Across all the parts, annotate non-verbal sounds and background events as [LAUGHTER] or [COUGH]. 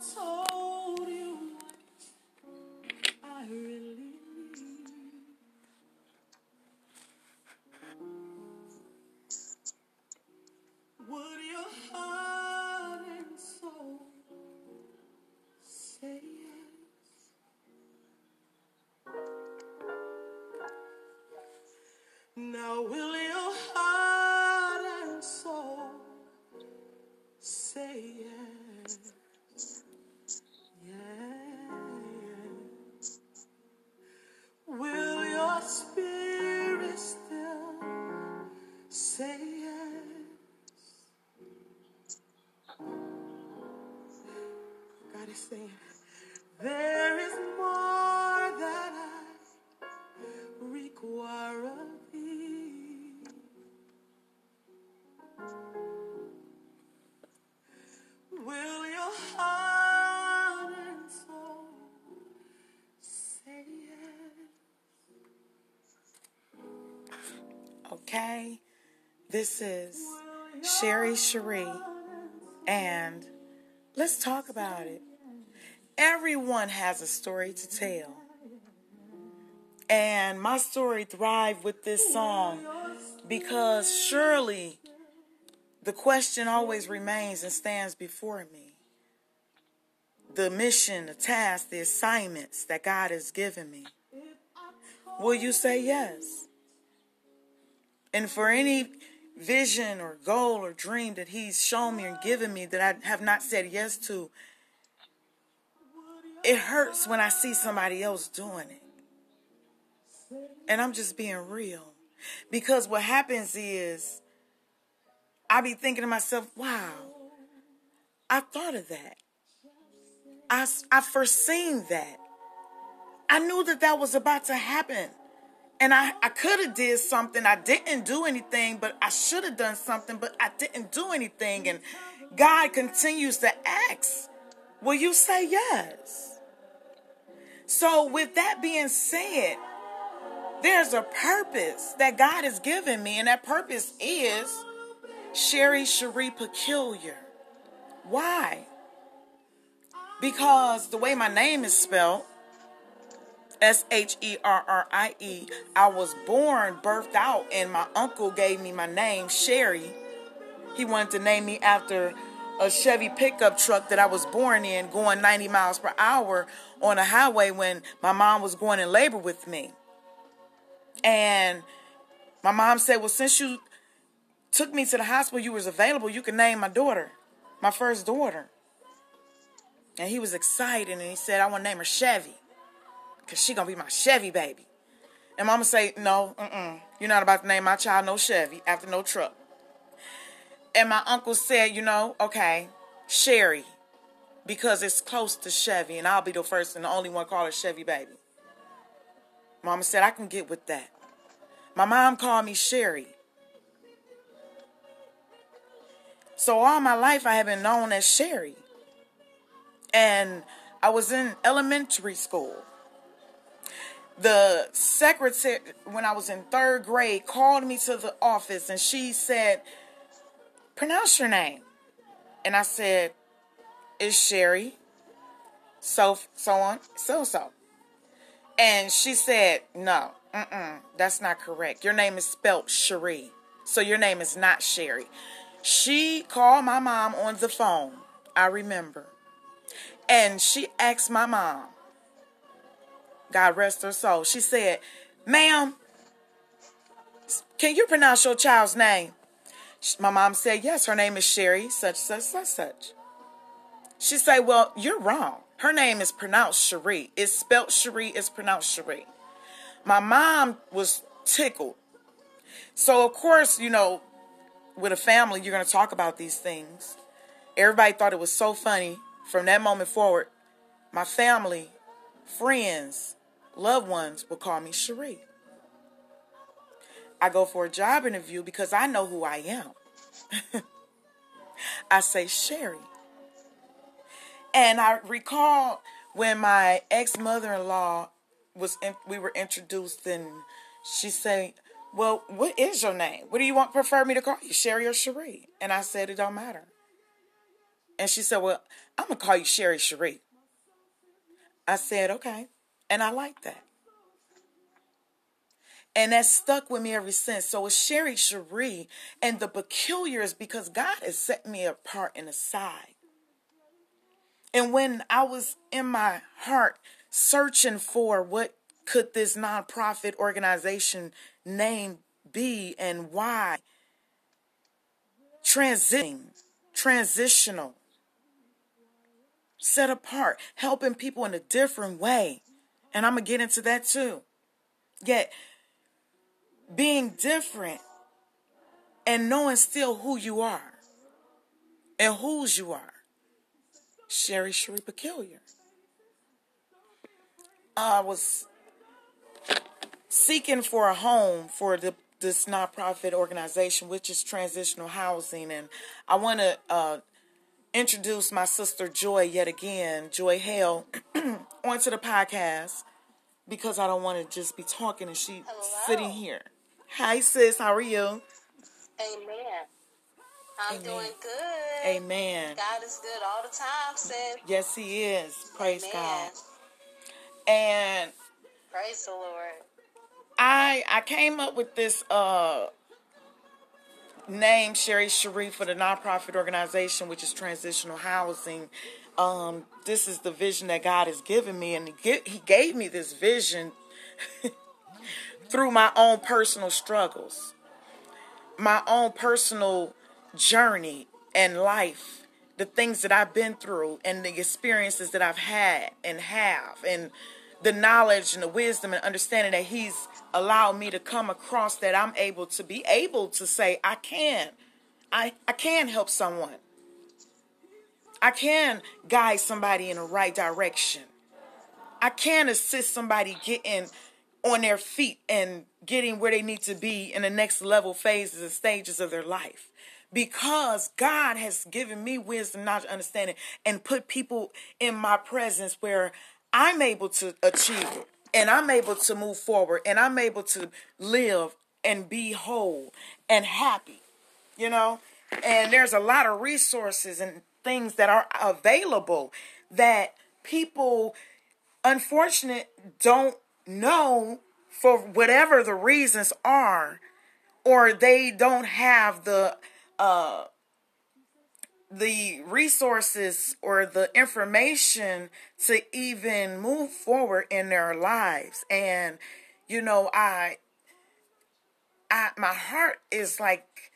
told this is Sherry Cherie, and let's talk about it. Everyone has a story to tell. And my story thrived with this song because surely the question always remains and stands before me. The mission, the task, the assignments that God has given me. Will you say yes? And for any vision or goal or dream that He's shown me and given me that I have not said yes to, it hurts when I see somebody else doing it. And I'm just being real. Because what happens is, I be thinking to myself, wow, I thought of that. I, I foreseen that. I knew that that was about to happen. And I, I could have did something. I didn't do anything, but I should have done something, but I didn't do anything. And God continues to ask, will you say yes? So with that being said, there's a purpose that God has given me, and that purpose is Sherry Cherie Peculiar. Why? Because the way my name is spelled, S H E R R I E, I was born, birthed out, and my uncle gave me my name, Sherry. He wanted to name me after a Chevy pickup truck that I was born in, going 90 miles per hour on a highway when my mom was going in labor with me. And my mom said, Well, since you took me to the hospital, you was available, you can name my daughter, my first daughter. And he was excited and he said, I want to name her Chevy. Cause she gonna be my Chevy baby. And mama say, no, mm-mm. You're not about to name my child no Chevy after no truck. And my uncle said, you know, okay, Sherry, because it's close to Chevy, and I'll be the first and the only one call her Chevy baby. Mama said, I can get with that. My mom called me Sherry. So all my life I have been known as Sherry. And I was in elementary school. The secretary, when I was in third grade, called me to the office and she said, Pronounce your name. And I said, It's Sherry. So, so on, so so. And she said, No, that's not correct. Your name is spelt Cherie. So your name is not Sherry. She called my mom on the phone. I remember. And she asked my mom, God rest her soul. She said, Ma'am, can you pronounce your child's name? My mom said, Yes, her name is Sherry, such, such, such, such. She said, Well, you're wrong. Her name is pronounced Cherie. It's spelled Cherie, it's pronounced Cherie. My mom was tickled. So, of course, you know, with a family, you're going to talk about these things. Everybody thought it was so funny. From that moment forward, my family, friends, loved ones will call me Cherie. I go for a job interview because I know who I am. [LAUGHS] I say Sherry. And I recall when my ex mother in law was in, we were introduced and she said, Well, what is your name? What do you want prefer me to call you? Sherry or Cherie? And I said it don't matter. And she said, Well, I'm to call you Sherry Cherie. I said, Okay. And I like that. And that stuck with me ever since. So it's Sherry Cherie. And the peculiar is because God has set me apart and aside. And when I was in my heart searching for what could this nonprofit organization name be and why, transiting, transitional, set apart, helping people in a different way. And I'm going to get into that too. Yet, being different and knowing still who you are and whose you are. Sherry Cherie Peculiar. I was seeking for a home for the, this nonprofit organization, which is transitional housing, and I want to uh, introduce my sister Joy yet again, Joy Hale, [CLEARS THROAT] onto the podcast because I don't want to just be talking and she sitting here. Hi, sis. How are you? Amen. I'm Amen. doing good. Amen. God is good all the time, sis. Yes, He is. Praise Amen. God. And Praise the Lord. I I came up with this uh name Sherry Cherie for the nonprofit organization, which is transitional housing. Um, this is the vision that God has given me, and he gave me this vision [LAUGHS] through my own personal struggles, my own personal journey and life, the things that I've been through, and the experiences that I've had and have, and the knowledge and the wisdom and understanding that He's allowed me to come across that I'm able to be able to say, I can. I, I can help someone. I can guide somebody in the right direction. I can assist somebody getting on their feet and getting where they need to be in the next level phases and stages of their life. Because God has given me wisdom, knowledge, understanding, and put people in my presence where I'm able to achieve it and I'm able to move forward and I'm able to live and be whole and happy, you know? And there's a lot of resources and things that are available that people unfortunate don't know for whatever the reasons are or they don't have the uh the resources or the information to even move forward in their lives. And you know i i my heart is like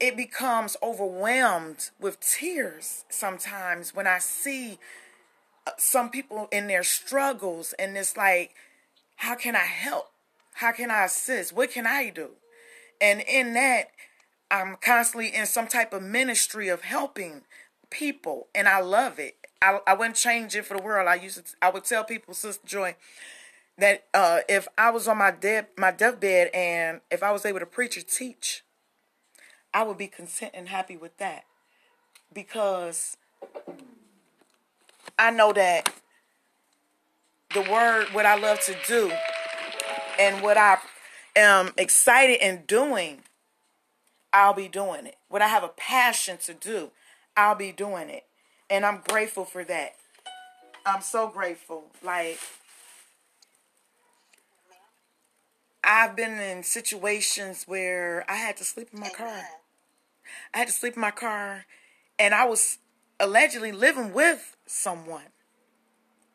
it becomes overwhelmed with tears sometimes when i see uh, some people in their struggles and it's like how can i help? How can i assist? What can i do? And in that i'm constantly in some type of ministry of helping people and i love it. I, I wouldn't change it for the world. I used to i would tell people sister joy that uh, if i was on my dead my deathbed and if i was able to preach or teach i would be content and happy with that. Because I know that the word, what I love to do, and what I am excited in doing, I'll be doing it. What I have a passion to do, I'll be doing it. And I'm grateful for that. I'm so grateful. Like, I've been in situations where I had to sleep in my car. I had to sleep in my car, and I was allegedly living with someone.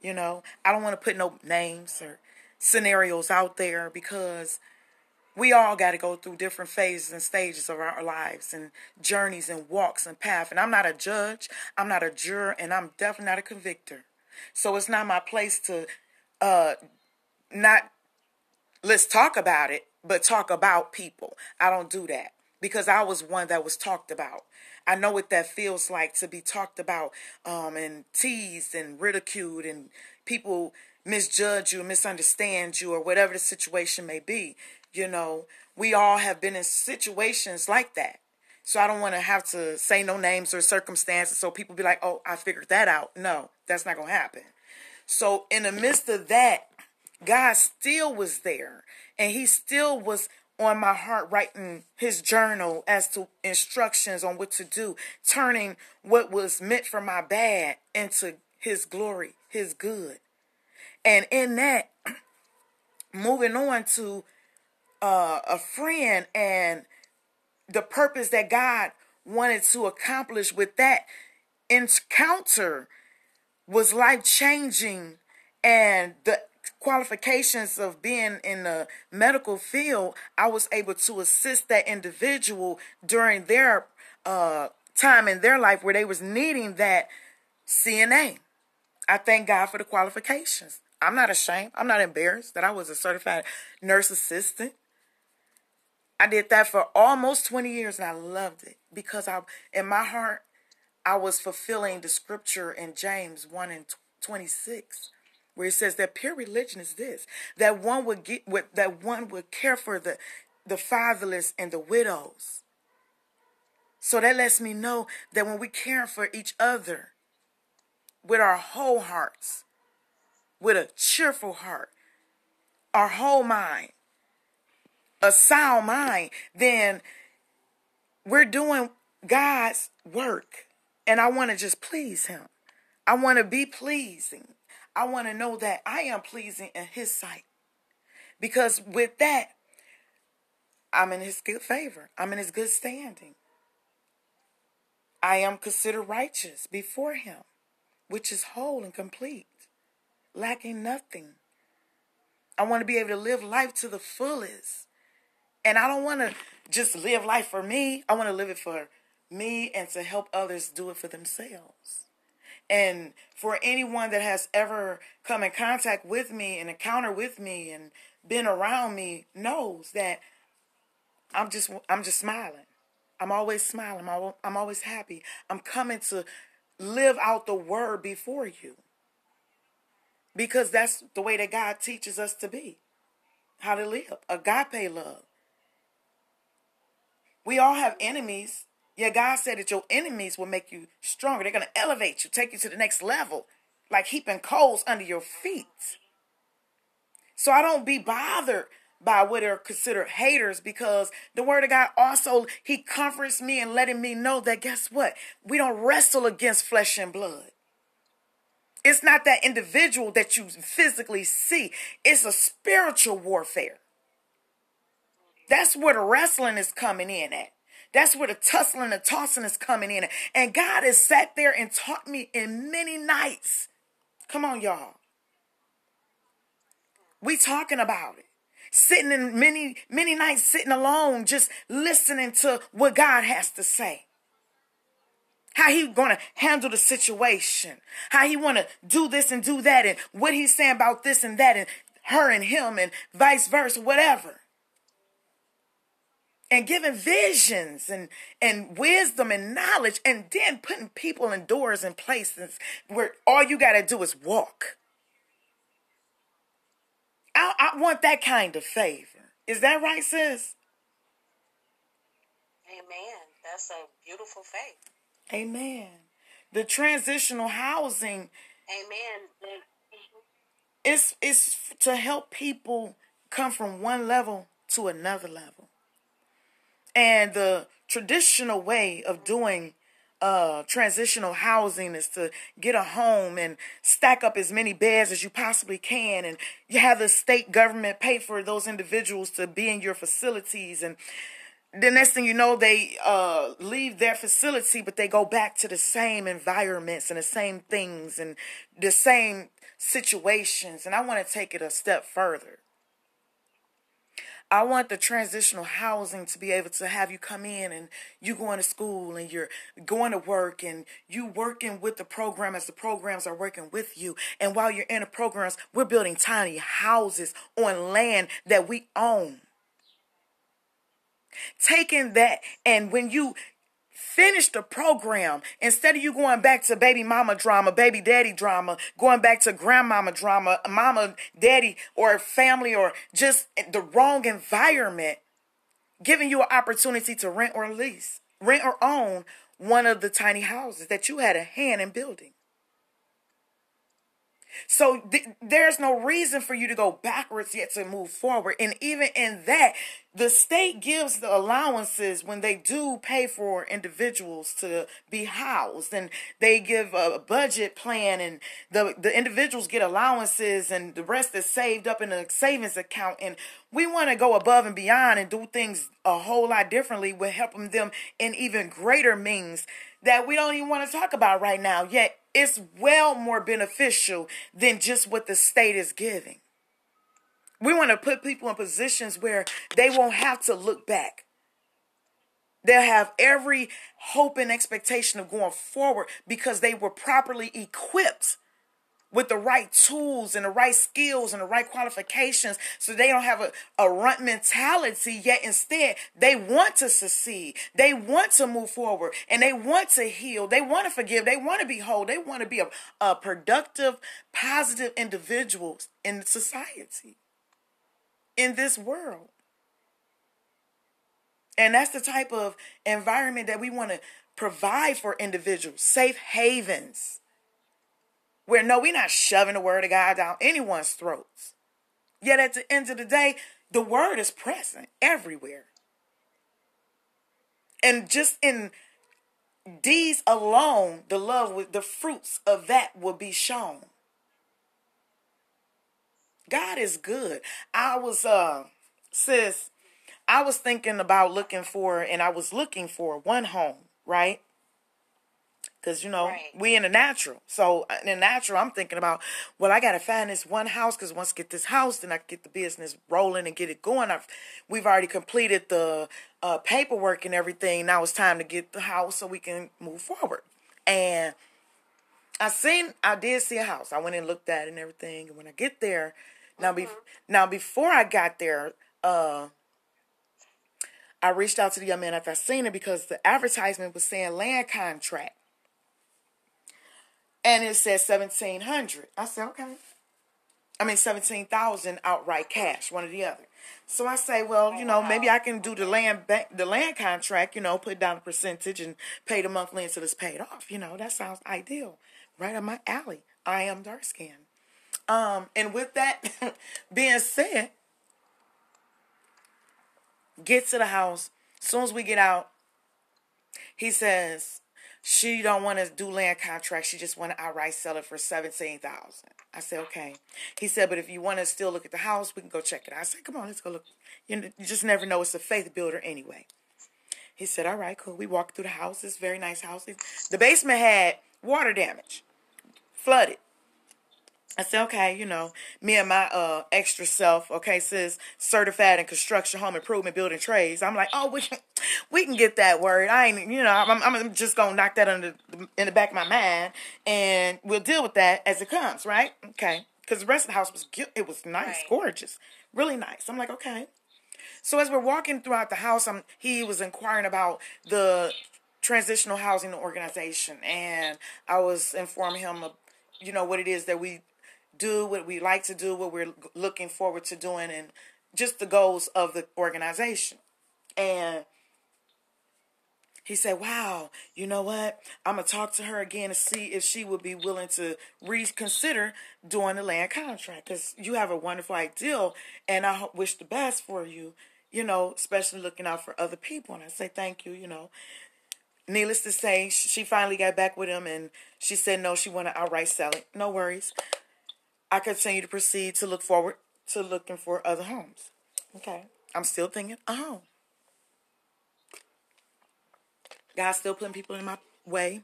You know, I don't want to put no names or scenarios out there because we all got to go through different phases and stages of our lives and journeys and walks and paths. And I'm not a judge, I'm not a juror, and I'm definitely not a convictor. So it's not my place to uh not let's talk about it, but talk about people. I don't do that because I was one that was talked about. I know what that feels like to be talked about um, and teased and ridiculed, and people misjudge you, misunderstand you, or whatever the situation may be. You know, we all have been in situations like that. So I don't want to have to say no names or circumstances so people be like, oh, I figured that out. No, that's not going to happen. So in the midst of that, God still was there and he still was on my heart writing his journal as to instructions on what to do, turning what was meant for my bad into his glory, his good. And in that, moving on to uh, a friend and the purpose that God wanted to accomplish with that encounter was life changing and the qualifications of being in the medical field, I was able to assist that individual during their uh, time in their life where they was needing that CNA. I thank God for the qualifications. I'm not ashamed. I'm not embarrassed that I was a certified nurse assistant. I did that for almost 20 years and I loved it because I in my heart I was fulfilling the scripture in James 1 and 26 where it says that pure religion is this that one would get that one would care for the the fatherless and the widows so that lets me know that when we care for each other with our whole hearts with a cheerful heart our whole mind a sound mind then we're doing God's work and I want to just please him I want to be pleasing I want to know that I am pleasing in his sight. Because with that, I'm in his good favor. I'm in his good standing. I am considered righteous before him, which is whole and complete, lacking nothing. I want to be able to live life to the fullest. And I don't want to just live life for me. I want to live it for me and to help others do it for themselves. And for anyone that has ever come in contact with me and encounter with me and been around me knows that I'm just I'm just smiling. I'm always smiling. I'm always happy. I'm coming to live out the word before you. Because that's the way that God teaches us to be. How to live. Agape love. We all have enemies yeah, God said that your enemies will make you stronger. They're going to elevate you, take you to the next level, like heaping coals under your feet. So I don't be bothered by what are considered haters because the word of God also, he comforts me and letting me know that guess what? We don't wrestle against flesh and blood. It's not that individual that you physically see. It's a spiritual warfare. That's where the wrestling is coming in at. That's where the tussling and tossing is coming in. And God has sat there and taught me in many nights. Come on, y'all. We talking about it. Sitting in many, many nights, sitting alone, just listening to what God has to say. How he gonna handle the situation. How he wanna do this and do that and what he's saying about this and that and her and him and vice versa, whatever and giving visions and, and wisdom and knowledge and then putting people in doors and places where all you got to do is walk. I, I want that kind of favor. Is that right, sis? Amen. That's a beautiful faith. Amen. The transitional housing. Amen. It's, it's to help people come from one level to another level. And the traditional way of doing uh, transitional housing is to get a home and stack up as many beds as you possibly can. And you have the state government pay for those individuals to be in your facilities. And the next thing you know, they uh, leave their facility, but they go back to the same environments and the same things and the same situations. And I want to take it a step further. I want the transitional housing to be able to have you come in and you going to school and you're going to work and you working with the program as the programs are working with you. And while you're in the programs, we're building tiny houses on land that we own. Taking that and when you Finish the program instead of you going back to baby mama drama, baby daddy drama, going back to grandmama drama, mama, daddy, or family, or just the wrong environment, giving you an opportunity to rent or lease, rent or own one of the tiny houses that you had a hand in building. So th- there's no reason for you to go backwards yet to move forward. And even in that, the state gives the allowances when they do pay for individuals to be housed. And they give a budget plan and the the individuals get allowances and the rest is saved up in a savings account. And we want to go above and beyond and do things a whole lot differently with helping them in even greater means that we don't even want to talk about right now yet it's well more beneficial than just what the state is giving we want to put people in positions where they won't have to look back. They'll have every hope and expectation of going forward because they were properly equipped with the right tools and the right skills and the right qualifications so they don't have a, a runt mentality yet instead they want to succeed they want to move forward and they want to heal they want to forgive they want to be whole they want to be a, a productive positive individuals in society in this world. And that's the type of environment that we want to provide for individuals safe havens. Where no, we're not shoving the word of God down anyone's throats. Yet at the end of the day, the word is present everywhere. And just in these alone, the love with the fruits of that will be shown. God is good. I was uh sis, I was thinking about looking for and I was looking for one home, right? Cause you know right. we in the natural, so uh, in the natural, I'm thinking about well, I gotta find this one house. Cause once I get this house, then I get the business rolling and get it going. I've we've already completed the uh, paperwork and everything. Now it's time to get the house so we can move forward. And I seen, I did see a house. I went and looked at it and everything. And when I get there, now, be, now before I got there, uh, I reached out to the young man after I seen it because the advertisement was saying land contract, and it seventeen hundred. I said okay. I mean seventeen thousand outright cash, one or the other. So I say, well, you know, maybe I can do the land bank, the land contract, you know, put down a percentage and pay the monthly until it's paid off. You know, that sounds ideal, right up my alley. I am dark skinned. Um, and with that [LAUGHS] being said, get to the house. As soon as we get out, he says she don't want to do land contract. She just want to outright sell it for seventeen thousand. I said okay. He said, but if you want to still look at the house, we can go check it. I said, come on, let's go look. You, you just never know. It's a faith builder anyway. He said, all right, cool. We walked through the house. It's very nice house. The basement had water damage, flooded. I said, okay, you know, me and my uh extra self, okay, says certified in construction, home improvement, building trades. I'm like, oh, we can, we can get that word. I ain't, you know, I'm, I'm just gonna knock that under in the back of my mind, and we'll deal with that as it comes, right? Okay, because the rest of the house was it was nice, right. gorgeous, really nice. I'm like, okay. So as we're walking throughout the house, I'm he was inquiring about the transitional housing organization, and I was informing him of you know what it is that we do what we like to do, what we're looking forward to doing, and just the goals of the organization. And he said, Wow, you know what? I'm going to talk to her again and see if she would be willing to reconsider doing the land contract because you have a wonderful ideal and I wish the best for you, you know, especially looking out for other people. And I say, Thank you, you know. Needless to say, she finally got back with him and she said no, she want to outright sell it. No worries. I continue to proceed to look forward to looking for other homes. Okay. I'm still thinking a home. God's still putting people in my way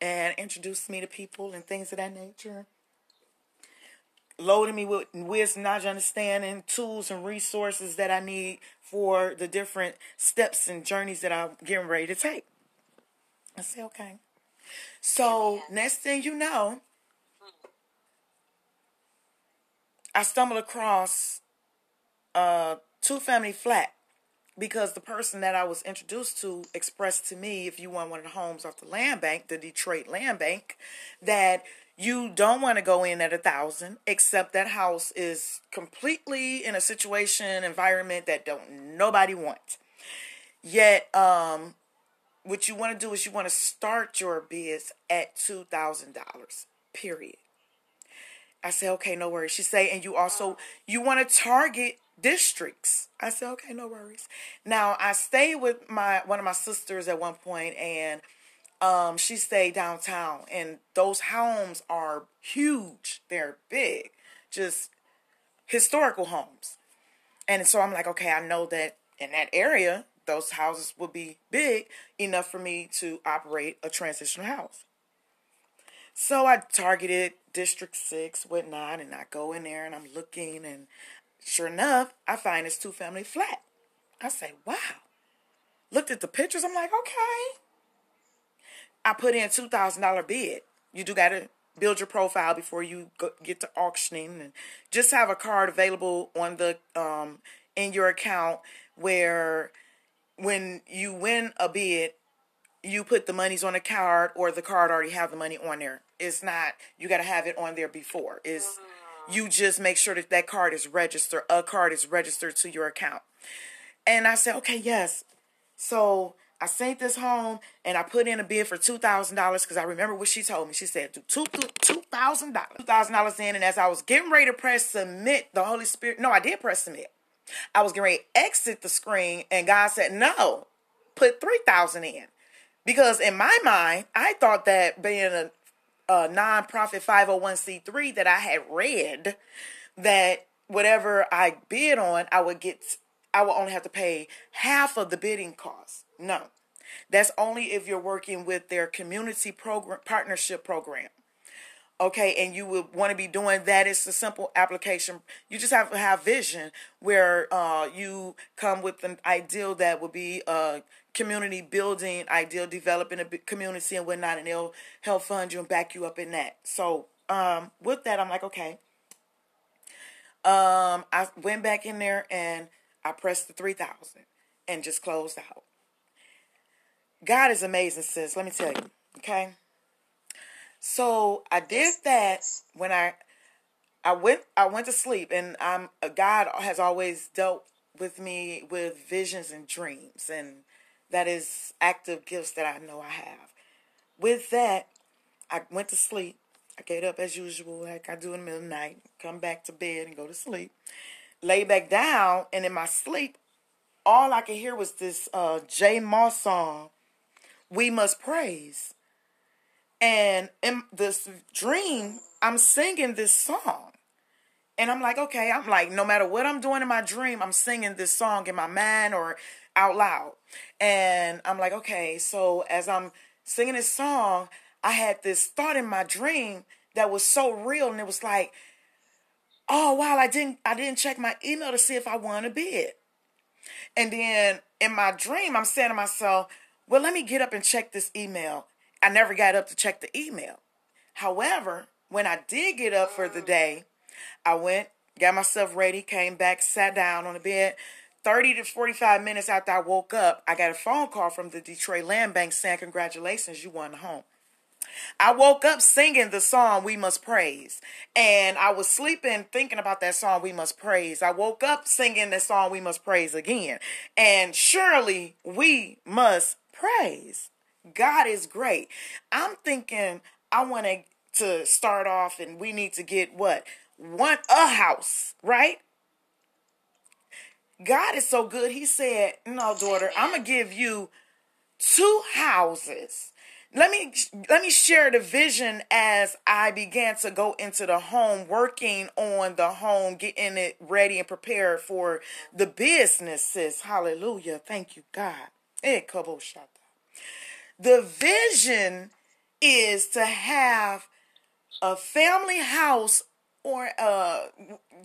and introducing me to people and things of that nature. Loading me with wisdom, knowledge, understanding, tools, and resources that I need for the different steps and journeys that I'm getting ready to take. I say, okay. So, next thing you know, I stumbled across a two family flat because the person that I was introduced to expressed to me if you want one of the homes off the land bank, the Detroit Land Bank, that you don't want to go in at a thousand, except that house is completely in a situation, environment that don't nobody wants. Yet, um, what you want to do is you want to start your bids at two thousand dollars. Period. I said, okay, no worries. She said, and you also you want to target districts. I said, okay, no worries. Now I stayed with my one of my sisters at one point, and um, she stayed downtown, and those homes are huge. They're big, just historical homes. And so I'm like, okay, I know that in that area, those houses would be big enough for me to operate a transitional house. So I targeted District 6, whatnot, and I go in there and I'm looking, and sure enough, I find this two family flat. I say, wow. Looked at the pictures, I'm like, okay. I put in $2,000 bid. You do got to build your profile before you go, get to auctioning and just have a card available on the um in your account where when you win a bid you put the monies on a card or the card already have the money on there it's not you got to have it on there before is you just make sure that that card is registered a card is registered to your account and i said okay yes so I sent this home and I put in a bid for two thousand dollars because I remember what she told me. She said do two two thousand dollars, two thousand dollars in, and as I was getting ready to press submit, the Holy Spirit. No, I did press submit. I was getting ready to exit the screen, and God said no, put three thousand in, because in my mind, I thought that being a, a nonprofit 501c3 that I had read that whatever I bid on, I would get I would only have to pay half of the bidding cost. No. That's only if you're working with their community program partnership program. Okay, and you would want to be doing that. It's a simple application. You just have to have vision where uh, you come with an ideal that would be a community building, ideal developing a community and whatnot, and they'll help fund you and back you up in that. So um, with that, I'm like, okay. Um, I went back in there and I pressed the 3000 and just closed out. God is amazing, sis. Let me tell you. Okay. So I did that when I I went I went to sleep and I'm God has always dealt with me with visions and dreams and that is active gifts that I know I have. With that, I went to sleep. I get up as usual, like I do in the middle of the night, come back to bed and go to sleep lay back down, and in my sleep, all I could hear was this uh, J Moss song, "We Must Praise." And in this dream, I'm singing this song. And I'm like, okay, I'm like, no matter what I'm doing in my dream, I'm singing this song in my mind or out loud. And I'm like, okay, so as I'm singing this song, I had this thought in my dream that was so real. And it was like, oh wow, I didn't I didn't check my email to see if I won a bid. And then in my dream, I'm saying to myself, well, let me get up and check this email. I never got up to check the email. However, when I did get up for the day, I went, got myself ready, came back, sat down on the bed. 30 to 45 minutes after I woke up, I got a phone call from the Detroit Land Bank saying, Congratulations, you won home. I woke up singing the song We Must Praise. And I was sleeping thinking about that song We Must Praise. I woke up singing the song We Must Praise again. And surely we must praise. God is great. I'm thinking I want to start off and we need to get what? One a house, right? God is so good. He said, "No, daughter, I'm to give you two houses." let me let me share the vision as I began to go into the home, working on the home, getting it ready and prepared for the businesses. Hallelujah. Thank you, God. Eh, the vision is to have a family house or a uh,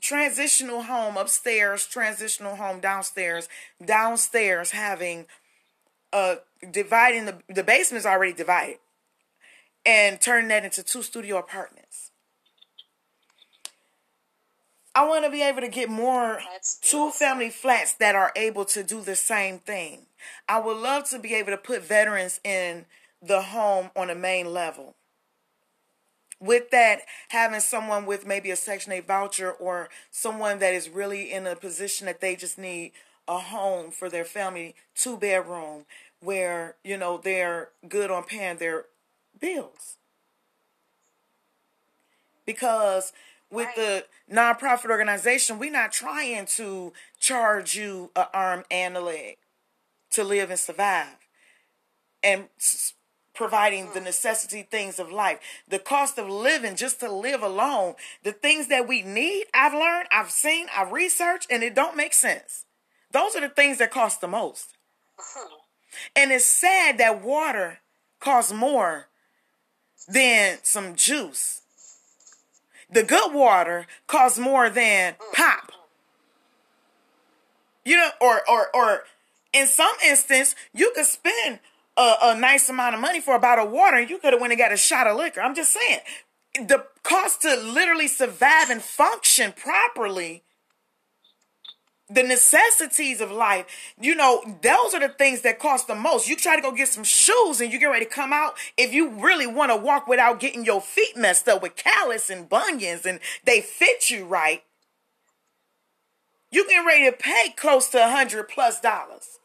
transitional home upstairs, transitional home downstairs, downstairs having a dividing the the basement is already divided and turn that into two studio apartments. I want to be able to get more two family flats that are able to do the same thing. I would love to be able to put veterans in the home on a main level. With that, having someone with maybe a Section 8 voucher or someone that is really in a position that they just need a home for their family, two bedroom, where, you know, they're good on paying their bills. Because with Right. the nonprofit organization, we're not trying to charge you a arm and a leg to live and survive, and providing the necessity things of life. The cost of living just to live alone, the things that we need. I've learned, I've seen, I've researched, and it don't make sense. Those are the things that cost the most. And it's sad that water costs more than some juice. The good water costs more than pop. You know, or or or in some instance, you could spend a, a nice amount of money for a bottle of water, and you could have went and got a shot of liquor. I'm just saying, the cost to literally survive and function properly the necessities of life, you know, those are the things that cost the most. You try to go get some shoes and you get ready to come out. If you really want to walk without getting your feet messed up with callus and bunions and they fit you right, you get ready to pay close to a hundred plus dollars.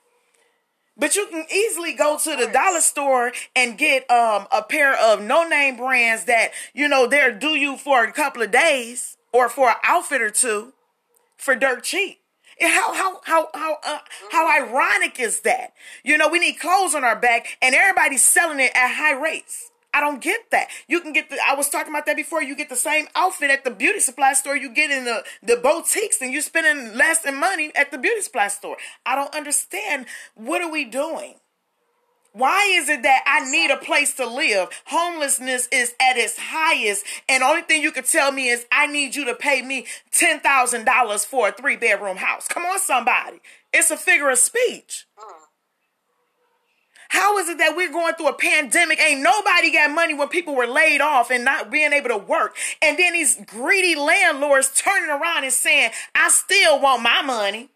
But you can easily go to the dollar store and get um a pair of no name brands that you know they're do you for a couple of days or for an outfit or two for dirt cheap. And How how how how uh, how ironic is that? You know, we need clothes on our back, and everybody's selling it at high rates. I don't get that. You can get the. I was talking about that before. You get the same outfit at the beauty supply store you get in the the boutiques, and you're spending less in money at the beauty supply store. I don't understand. What are we doing? Why is it that I need a place to live? Homelessness is at its highest, and only thing you can tell me is I need you to pay me ten thousand dollars for a three bedroom house. Come on, somebody. It's a figure of speech. Mm. How is it that we're going through a pandemic? Ain't nobody got money when people were laid off and not being able to work. And then these greedy landlords turning around and saying, I still want my money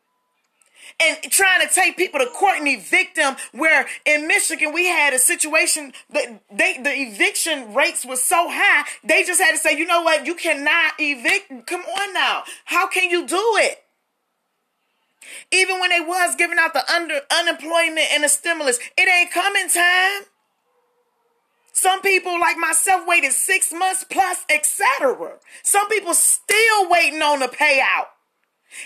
and trying to take people to court and evict them. Where in Michigan we had a situation that they the eviction rates were so high, they just had to say, you know what, you cannot evict. Come on now, how can you do it? Even when they was giving out the under unemployment and the stimulus, it ain't coming time. Some people like myself waited six months plus, etc. Some people still waiting on the payout.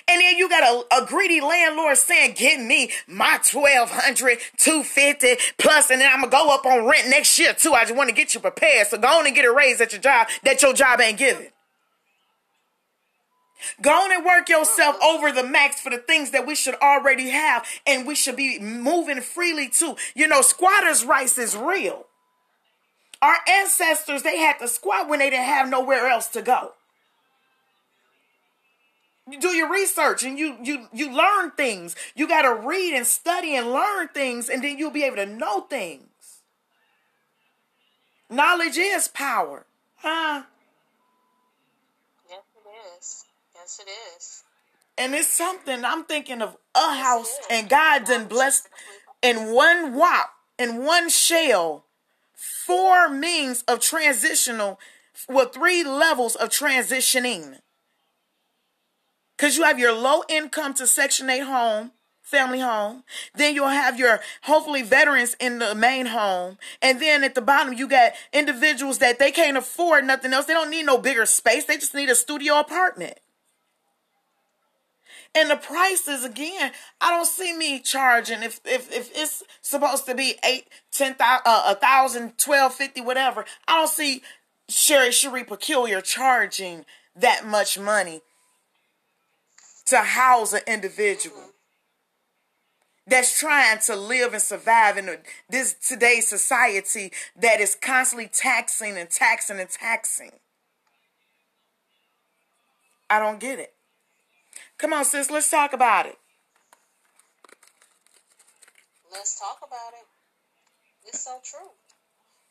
And then you got a, a greedy landlord saying, give me my 1200 250 plus, and then I'm gonna go up on rent next year too. I just want to get you prepared. So go on and get a raise at your job that your job ain't giving. Go on and work yourself over the max for the things that we should already have and we should be moving freely to. You know, squatters' rights is real. Our ancestors, they had to squat when they didn't have nowhere else to go. You do your research and you you you learn things. You got to read and study and learn things and then you'll be able to know things. Knowledge is power. Huh? Yes, it is. And it's something I'm thinking of a house and God done blessed in one wop, in one shell, four means of transitional, well, three levels of transitioning. Because you have your low income to Section 8 home, family home. Then you'll have your hopefully veterans in the main home. And then at the bottom, you got individuals that they can't afford nothing else. They don't need no bigger space. They just need a studio apartment. And the prices again, I don't see me charging if if if it's supposed to be eight, ten thousand, uh, a thousand, twelve fifty, whatever. I don't see Sherry Cherie Peculiar charging that much money to house an individual that's trying to live and survive in this today's society that is constantly taxing and taxing and taxing. I don't get it. Come on, sis, let's talk about it. Let's talk about it. It's so true.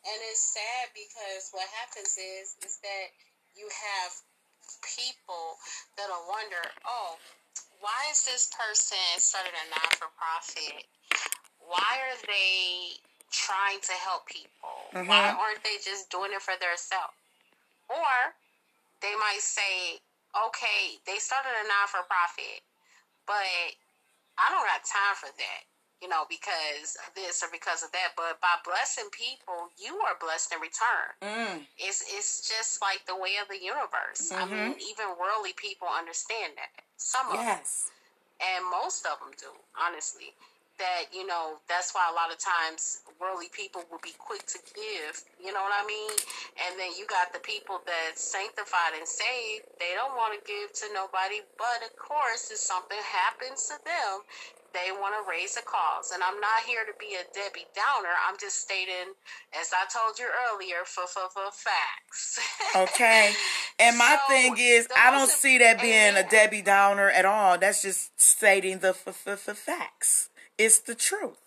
And it's sad because what happens is is that you have people that'll wonder, oh, why is this person started a non for profit? Why are they trying to help people? Why mm-hmm. aren't they just doing it for themselves? Or they might say, okay, they started a non for profit, but I don't got time for that. you know, because of this or because of that. But by blessing people, you are blessed in return. Mm. It's it's just like the way of the universe. I Mm-hmm. mean, even worldly people understand that. Some of them and most of them do honestly that you know that's why a lot of times worldly people will be quick to give you know what i mean and then you got the people that's sanctified and saved they don't want to give to nobody but of course if something happens to them they want to raise a cause and i'm not here to be a debbie downer i'm just stating as i told you earlier for for for facts [LAUGHS] Okay. And my So, thing is, I don't most- see that being a Debbie Downer at all. That's just stating the f- f- f- facts. It's the truth.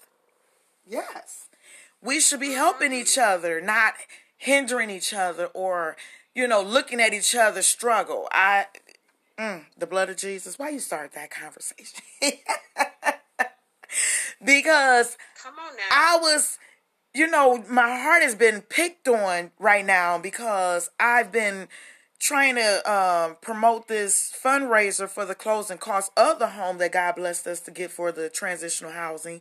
Yes. We should be helping each other, not hindering each other or, you know, looking at each other struggle. I, mm, the blood of Jesus. Why you start that conversation? [LAUGHS] because come on now I was, you know, my heart has been picked on right now because I've been trying to um, promote this fundraiser for the closing costs of the home that God blessed us to get for the transitional housing.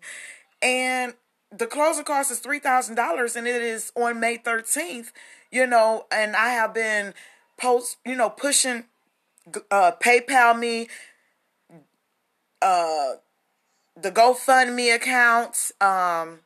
And the closing cost is $3,000 and it is on May 13th, you know, and I have been post, you know, pushing uh, PayPal me, uh, the GoFundMe account, um,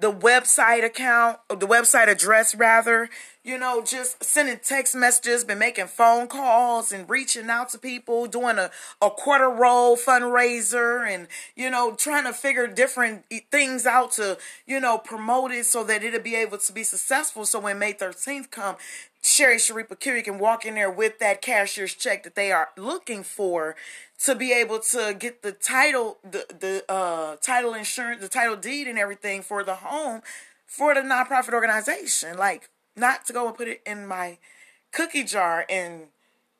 the website account, the website address rather, you know, just sending text messages, been making phone calls and reaching out to people, doing a, a quarter roll fundraiser and, you know, trying to figure different things out to, you know, promote it so that it'll be able to be successful. So when May 13th come, Sherry Sharipa Curie can walk in there with that cashier's check that they are looking for to be able to get the title, the the uh, title insurance, the title deed, and everything for the home for the nonprofit organization. Like not to go and put it in my cookie jar and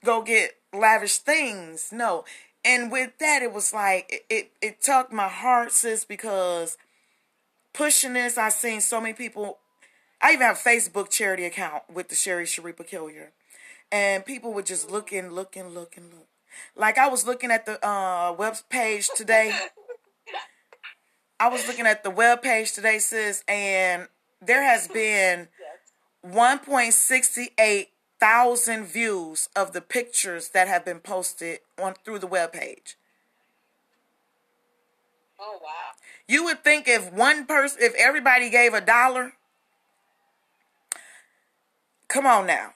go get lavish things. No. And with that, it was like it it, it tugged my heart, sis, because pushing this, I've seen so many people. I even have a Facebook charity account with the Sherry Sharipa Killier. And people would just look and look and look and look. Like I was looking at the uh, web page today. I was looking at the web page today, sis, and there has been 1.68 thousand views of the pictures that have been posted on through the web page. oh wow You would think if one person, if everybody gave a dollar, come on now.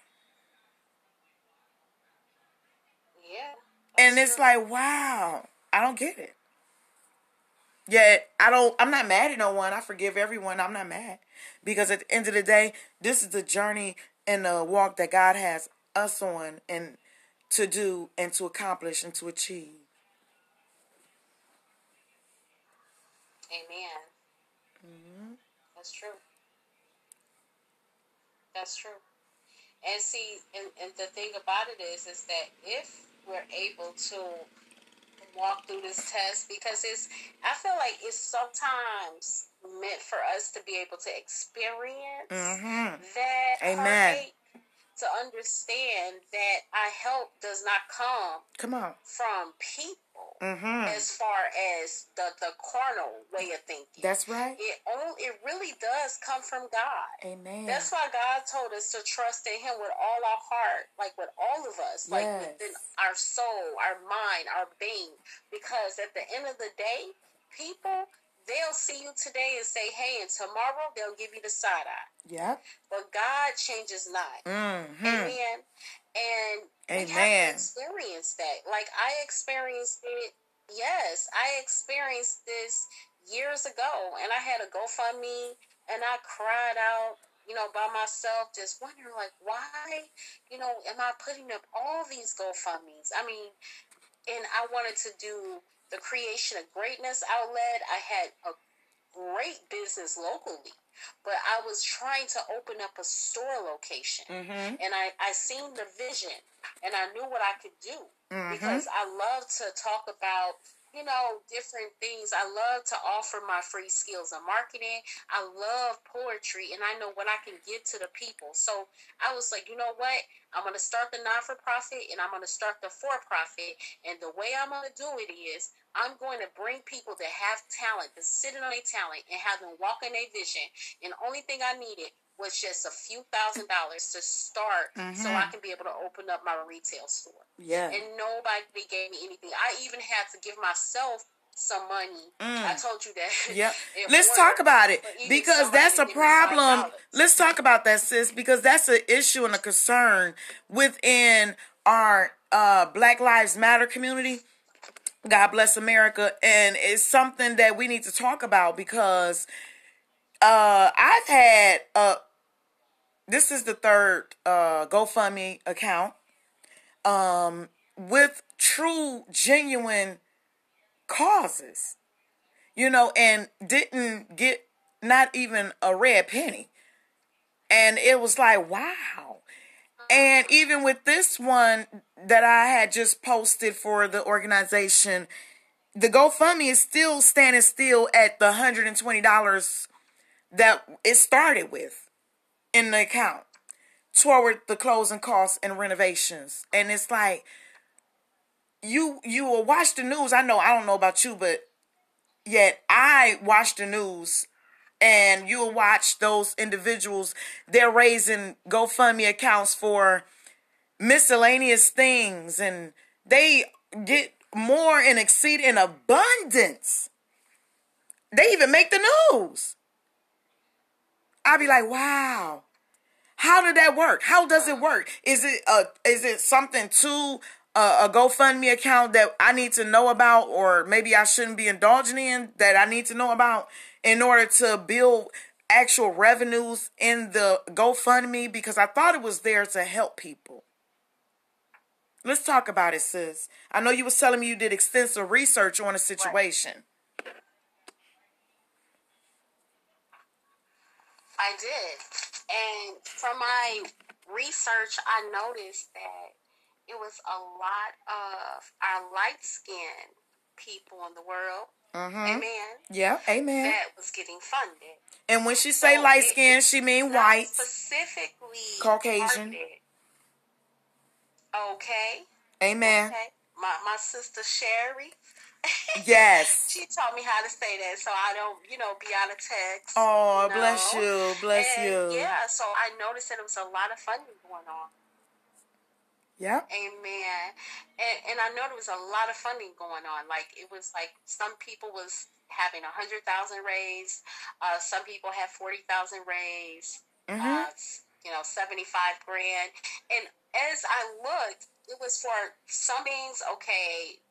yeah And it's true. like, wow, I don't get it. Yet I don't. I'm not mad at no one. I forgive everyone. I'm not mad because at the end of the day, this is the journey and the walk that God has us on and to do and to accomplish and to achieve. Amen. Mm-hmm. That's true. That's true. And see, and, and the thing about it is, is that if we're able to walk through this test, because it's, I feel like it's sometimes meant for us to be able to experience Mm-hmm. that Amen. heartache, to understand that our help does not come Come on. from people Mm-hmm. as far as the, the carnal way of thinking. That's right. it only, it really does come from God. Amen. That's why God told us to trust in Him with all our heart, like with all of us, like within our soul, our mind, our being. Because at the end of the day, people they'll see you today and say, "Hey," and tomorrow they'll give you the side eye. Yep. But God changes not. Mm-hmm. Amen. And Amen. to experience that. Like I experienced it. Yes, I experienced this years ago, and I had a GoFundMe, and I cried out, you know, by myself, just wondering, like, why, you know, am I putting up all these GoFundmes? I mean, and I wanted to do the creation of greatness outlet. I had a great business locally, but I was trying to open up a store location Mm-hmm. and I, I seen the vision and I knew what I could do Mhm. because I love to talk about you know, different things. I love to offer my free skills of marketing. I love poetry and I know what I can give to the people. So I was like, you know what? I'm going to start the non for profit and I'm going to start the for profit. And the way I'm going to do it is I'm going to bring people that have talent, that sit on their talent and have them walk in their vision. And the only thing I needed was just a few thousand dollars to start mm-hmm. so I can be able to open up my retail store. Yeah. And nobody gave me anything. I even had to give myself some money. Mm. I told you that. [LAUGHS] Yep. Let's talk about it because that's a problem. Let's talk about that, sis, because that's an issue and a concern within our uh, Black Lives Matter community. God bless America. And it's something that we need to talk about because uh, I've had a this is the third uh, GoFundMe account um, with true, genuine causes, you know, and didn't get not even a red penny. And it was like, wow. And even with this one that I had just posted for the organization, the GoFundMe is still standing still at the $120 that it started with in the account toward the closing costs and renovations. And it's like you you will watch the news. I know I don't know about you, but yet I watch the news and you'll watch those individuals they're raising GoFundMe accounts for miscellaneous things and they get more and exceed in abundance. They even make the news. I'd be like, wow. How did that work? How does it work? Is it a is it something to a, a GoFundMe account that I need to know about, or maybe I shouldn't be indulging in that I need to know about in order to build actual revenues in the GoFundMe? Because I thought it was there to help people. Let's talk about it, sis. I know you was telling me you did extensive research on a situation. I did. And from my research, I noticed that it was a lot of our light skinned people in the world. Mm-hmm. Amen. Yeah, amen. That was getting funded. And when she say so light skin, she mean white. Specifically Caucasian. Targeted. Okay. Amen. Okay. My my sister Sherrie, Yes. she taught me how to say that so I don't, you know, be out of text. Oh, you know? bless you. Bless and, you. Yeah, so I noticed that there was a lot of funding going on. Yeah. Amen. And and I know there was a lot of funding going on. Like it was like some people was having a hundred thousand raised, uh, some people had forty thousand raised, mm-hmm. uh, you know, seventy five grand. And as I looked, it was for some things okay,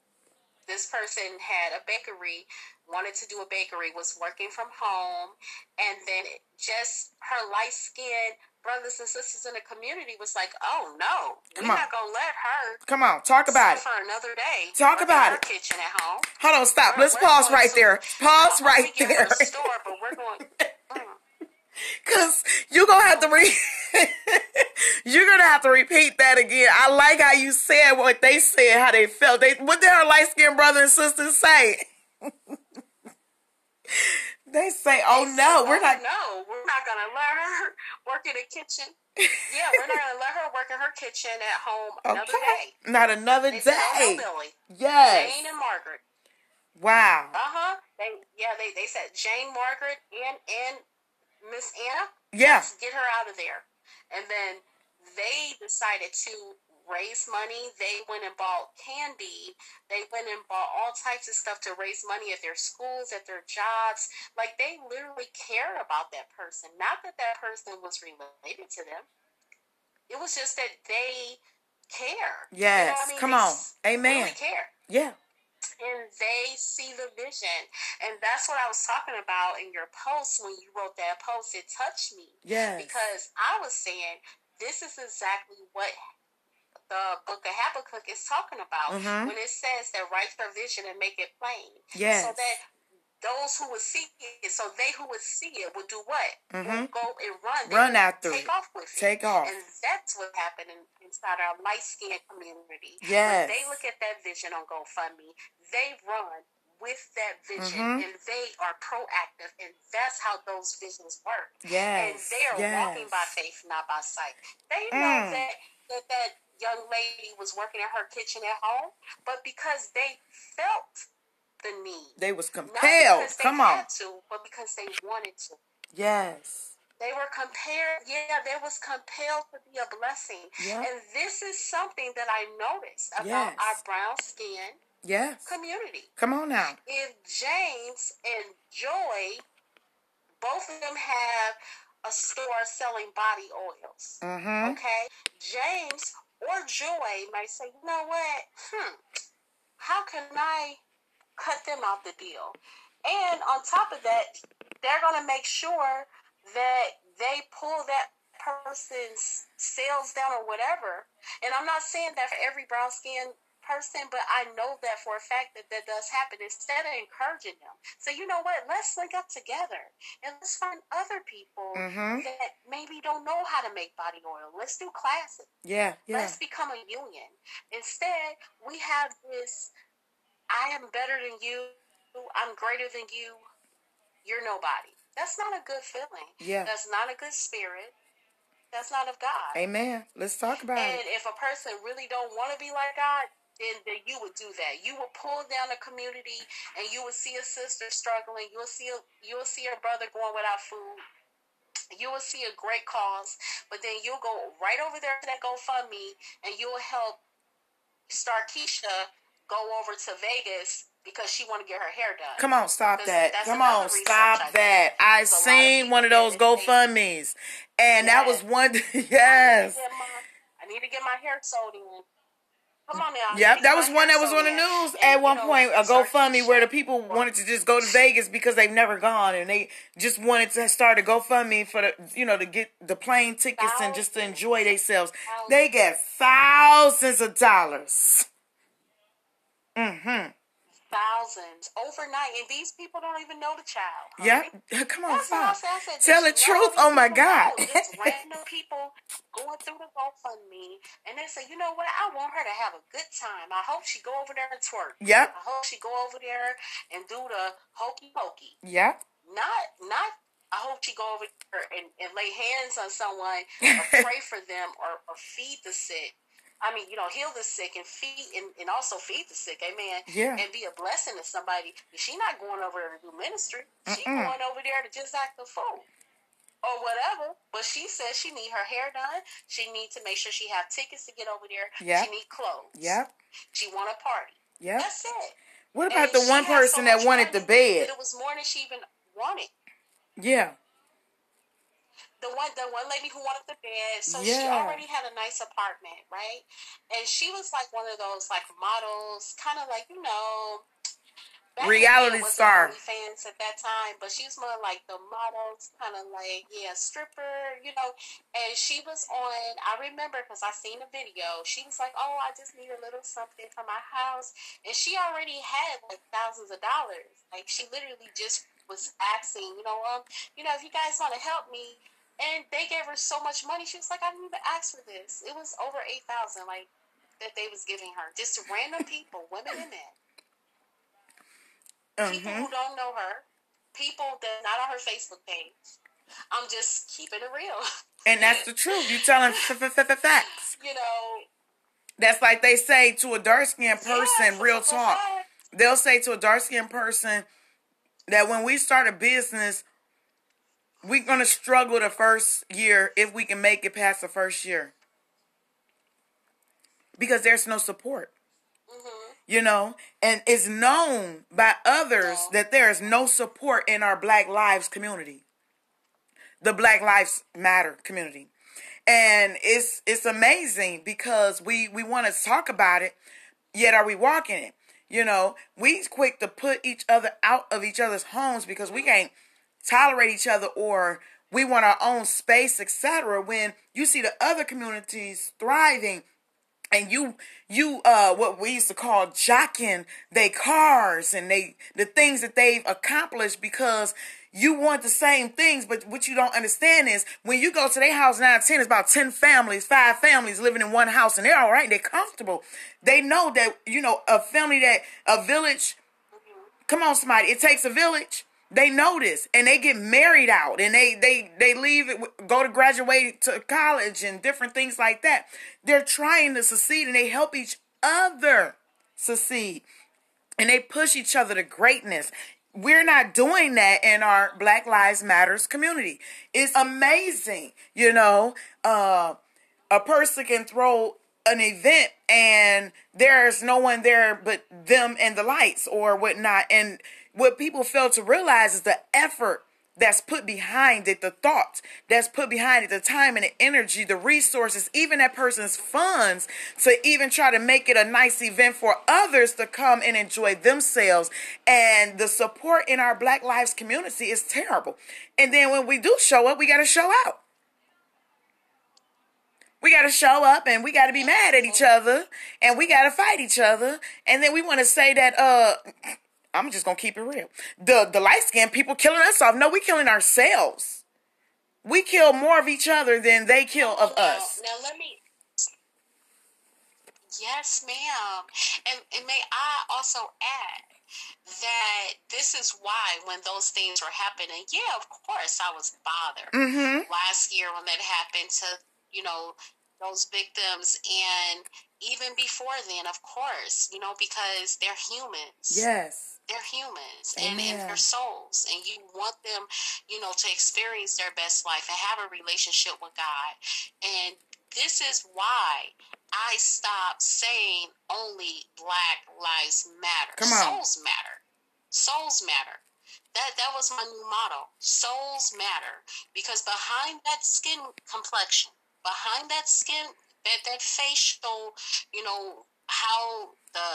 this person had a bakery, wanted to do a bakery, was working from home, and then just her light skin brothers and sisters in the community was like, "Oh no, Come we're on. not gonna let her." Come on, talk about it for another day. Talk about it. Kitchen at home. Hold on, stop. We're, Let's we're pause right to, there. Pause right there. The store, but we're going. [LAUGHS] Cause you're gonna have to re [LAUGHS] you're gonna have to repeat that again. I like how you said what they said, how they felt. They what did her light skinned brother and sisters say? [LAUGHS] they say, "Oh they no, we're not. No, we're not gonna let her work in the kitchen. Yeah, we're not gonna let her work in her kitchen at home [LAUGHS] another okay. day. Not another they day. Said, oh, Billy. Yes. Jane and Margaret. Wow. Uh huh. They yeah they they said Jane, Margaret, and and Miss Anna. Yeah. get her out of there. And then they decided to raise money. They went and bought candy. They went and bought all types of stuff to raise money at their schools, at their jobs. Like they literally cared about that person. Not that that person was related to them. It was just that they care. Yes. You know I mean? Come they on. Amen. Really care. Yeah and they see the vision. And that's what I was talking about in your post when you wrote that post. It touched me. Yes. Because I was saying, this is exactly what the book of Habakkuk is talking about mm-hmm. when it says that write your vision and make it plain. Yes. So that those who would see it, so they who would see it would do what? Mm-hmm. Would go and run. They Run after take it. off with it. Take off. And that's what happened in, inside our light skinned community. Yes. When they look at that vision on GoFundMe, they run with that vision Mhm. and they are proactive and that's how those visions work. Yes. And they are walking by faith, not by sight. They know Mm. that, that that young lady was working in her kitchen at home, but because they felt the need. They was compelled. they Come on. to, but because they wanted to. Yes. They were compared, yeah, they was compelled to be a blessing. Yeah. And this is something that I noticed about Yes. our brown skin Yes. community. Come on now. If James and Joy, both of them have a store selling body oils, Mm-hmm. okay? James or Joy might say, you know what? Hmm, how can I cut them out the deal? And on top of that, they're going to make sure that they pull that person's sales down or whatever. And I'm not saying that for every brown skin person, but I know that for a fact that that does happen. Instead of encouraging them, so you know what? Let's link up together and let's find other people Mhm. that maybe don't know how to make body oil. Let's do classes. Yeah. Yeah. Let's become a union. Instead, we have this I am better than you, I'm greater than you, you're nobody. That's not a good feeling. Yeah. That's not a good spirit. That's not of God. Amen. Let's talk about And it. And if a person really don't want to be like God, then, then you would do that. You would pull down a community, and you would see a sister struggling. You'll see a you'll see a brother going without food. You will see a great cause, but then you'll go right over there to that GoFundMe, and you'll help Star Keisha go over to Vegas because she want to get her hair done. Come on, stop that. Come on, stop I that. I There's a of seen one of those GoFundMes, and that was one. [LAUGHS] yes. Get my- I need to get my hair sewed in. Come on now. Yep, that was one that was on the news And, at one know, point, a GoFundMe where the people wanted to just go to Vegas because they've never gone and they just wanted to start a GoFundMe for the, you know, to get the plane tickets and just to enjoy themselves. They get thousands of dollars. Mm-hmm. thousands overnight, and these people don't even know the child. Yep. honey. Come on, That's I stop. said. Tell the truth. Oh my God. Just [LAUGHS] random people going through the GoFundMe, and they say, you know what? I want her to have a good time. I hope she go over there and twerk. Yep. I hope she go over there and do the hokey pokey. Yeah. Not, not. I hope she go over there and, and lay hands on someone or [LAUGHS] pray for them or, or feed the sick. I mean, you know, heal the sick and feed and, and also feed the sick, amen. Yeah. And be a blessing to somebody. She not going over there to do ministry. She Mm-mm. going over there to just act the fool. Or whatever. But she says she need her hair done. She need to make sure she have tickets to get over there. Yep. She need clothes. Yep. She want a party. Yep. That's it. What And about the one had so person that wanted the bed? That it was more than she even wanted. Yeah. The one the one lady who wanted the bed. So she already had a nice apartment right? And she was like one of those like models kind of like you know back in the day, Reality it wasn't star. fans at that time but she was more like the models kind of like yeah stripper you know? And she was on i remember because i seen a video she was like oh i just need a little something for my house. And she already had like thousands of dollars. Like she literally just was asking you know um you know if you guys want to help me and they gave her so much money. She was like, I didn't even ask for this. It was over eight thousand, like that they was giving her, just random people, women and men, [LAUGHS] people Mm-hmm. who don't know her, people that not on her Facebook page. I'm just keeping it real, And that's the truth. You telling f- f- f- facts. [LAUGHS] you know. That's like they say to a dark skinned person, yeah, real talk. They'll say to a dark skinned person that when we start a business, we're going to struggle the first year if we can make it past the first year. Because there's no support. Mhm. You know, and it's known by others that there is no support in our Black Lives community, the Black Lives Matter community, and it's it's amazing because we we want to talk about it, yet are we walking it? You know, we quick to put each other out of each other's homes because we can't tolerate each other or we want our own space, etc. When you see the other communities thriving and you you uh what we used to call jocking they cars and they the things that they've accomplished because you want the same things, but what you don't understand is when you go to their house nine ten, it's about ten families, five families living in one house, and they're all right, they're comfortable. They know that you know a family that a village. Come on, somebody, it takes a village. They notice and they get married out, and they they they leave it, go to graduate to college and different things like that. They're trying to succeed, and they help each other succeed, and they push each other to greatness we're not doing that in our Black Lives Matters community. It's amazing, you know. Uh, a person can throw an event and there's no one there but them and the lights or whatnot. And what people fail to realize is the effort that's put behind it, the thoughts that's put behind it, the time and the energy, the resources, even that person's funds to even try to make it a nice event for others to come and enjoy themselves. And the support in our Black Lives community is terrible. And then when we do show up, we got to show out. We got to show up and we got to be mad at each other and we got to fight each other. And then we want to say that, uh, I'm just gonna keep it real. The the light skinned people killing us off. No, we killing ourselves. We kill more of each other than they kill of now, us. Now let me. Yes, ma'am. And, and may I also add that this is why when those things were happening, yeah, of course I was bothered Mm-hmm. last year when that happened to you know those victims and even before then, of course, you know because they're humans. Yes. they're humans and, and they're souls and you want them you know to experience their best life and have a relationship with god. And this is why i stopped saying only black lives matter. Come on. souls matter. Souls matter. That that was my new motto. Souls matter. Because behind that skin complexion behind that skin that that facial you know how the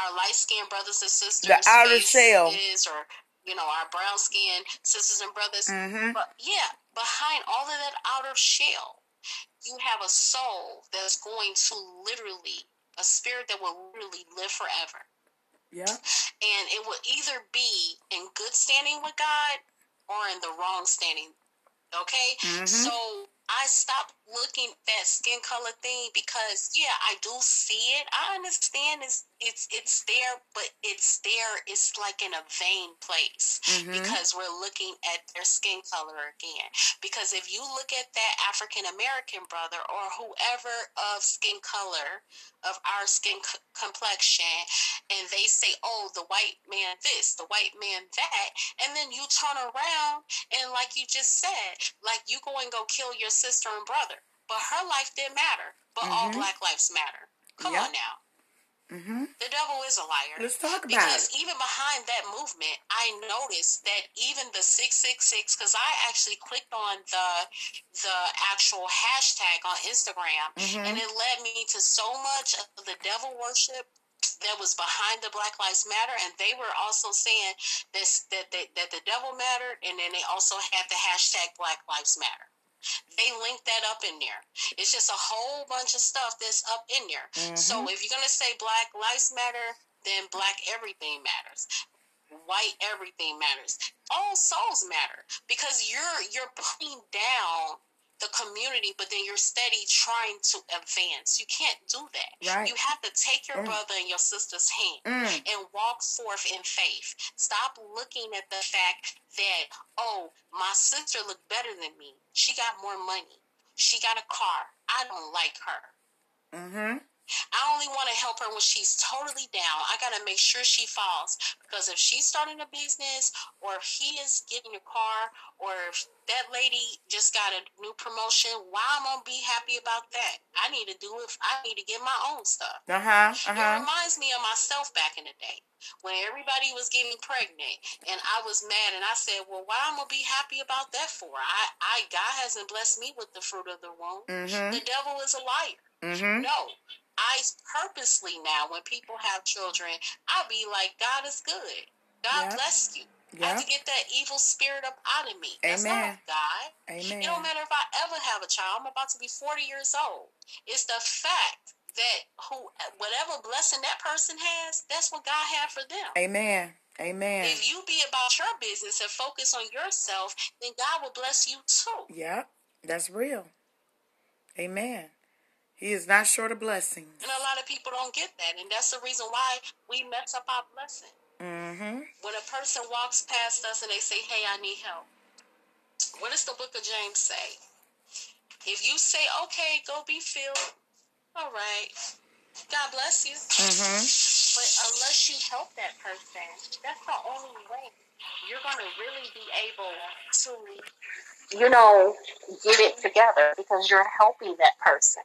our light skinned brothers and sisters The outer shell. is or you know our brown skinned sisters and brothers Mhm. but yeah behind all of that outer shell you have a soul that's going to literally a spirit that will literally live forever Yeah. and it will either be in good standing with God or in the wrong standing. Okay? Mhm. So I stopped looking at that skin color thing because yeah, I do see it. I understand it's it's it's there, but it's there, it's like in a vain place Mhm. because we're looking at their skin color again. Because if you look at that African American brother or whoever of skin color of our skin c- complexion, and they say, "Oh, the white man this, the white man that," and then you turn around and, like you just said, like you go and go kill your sister and brother, but her life didn't matter, but all Mhm. Black lives matter. Come Yep. on now, Mhm. the devil is a liar. Let's talk about Because it. even behind that movement, I noticed that even the six six six, because I actually clicked on the the actual hashtag on Instagram, Mhm. and it led me to so much of the devil worship that was behind the Black Lives Matter, and they were also saying this that they, that the devil mattered, and then they also had the hashtag Black Lives Matter. They link that up in there. It's just a whole bunch of stuff that's up in there. So mm-hmm. if you're gonna say Black Lives Matter, then Black everything matters. White everything matters. All souls matter because you're you're putting down the community, but then you're steady trying to advance. You can't do that. Right. You have to take your Mm. brother and your sister's hand Mm. and walk forth in faith. Stop looking at the fact that, oh, my sister looked better than me. She got more money. She got a car. I don't like her. Mhm. I only want to help her when she's totally down. I got to make sure she falls because if she's starting a business or if he is getting a car or if that lady just got a new promotion, why am I going to be happy about that? I need to do it. I need to get my own stuff. Uh huh. uh-huh. It reminds me of myself back in the day when everybody was getting pregnant and I was mad and I said, Well, why am I gonna be happy about that for? I, I God hasn't blessed me with the fruit of the womb. Mhm. The devil is a liar. Mhm. No. I purposely now when people have children, I'll be like, God is good. God Yep. bless you. I have to get that evil spirit up out of me. That's Amen. not God. Amen. It don't matter if I ever have a child. I'm about to be 40 years old. It's the fact that who whatever blessing that person has, that's what God had for them. Amen. Amen. If you be about your business and focus on yourself, then God will bless you too. Yeah, that's real. Amen. He is not short of blessings. And a lot of people don't get that, and that's the reason why we mess up our blessing. Mm-hmm. When a person walks past us and they say, "Hey, I need help," what does the Book of James say? If you say, "Okay, go be filled," all right, God bless you. Mm-hmm. But unless you help that person, that's the only way you're going to really be able to, you know, get it together because you're helping that person.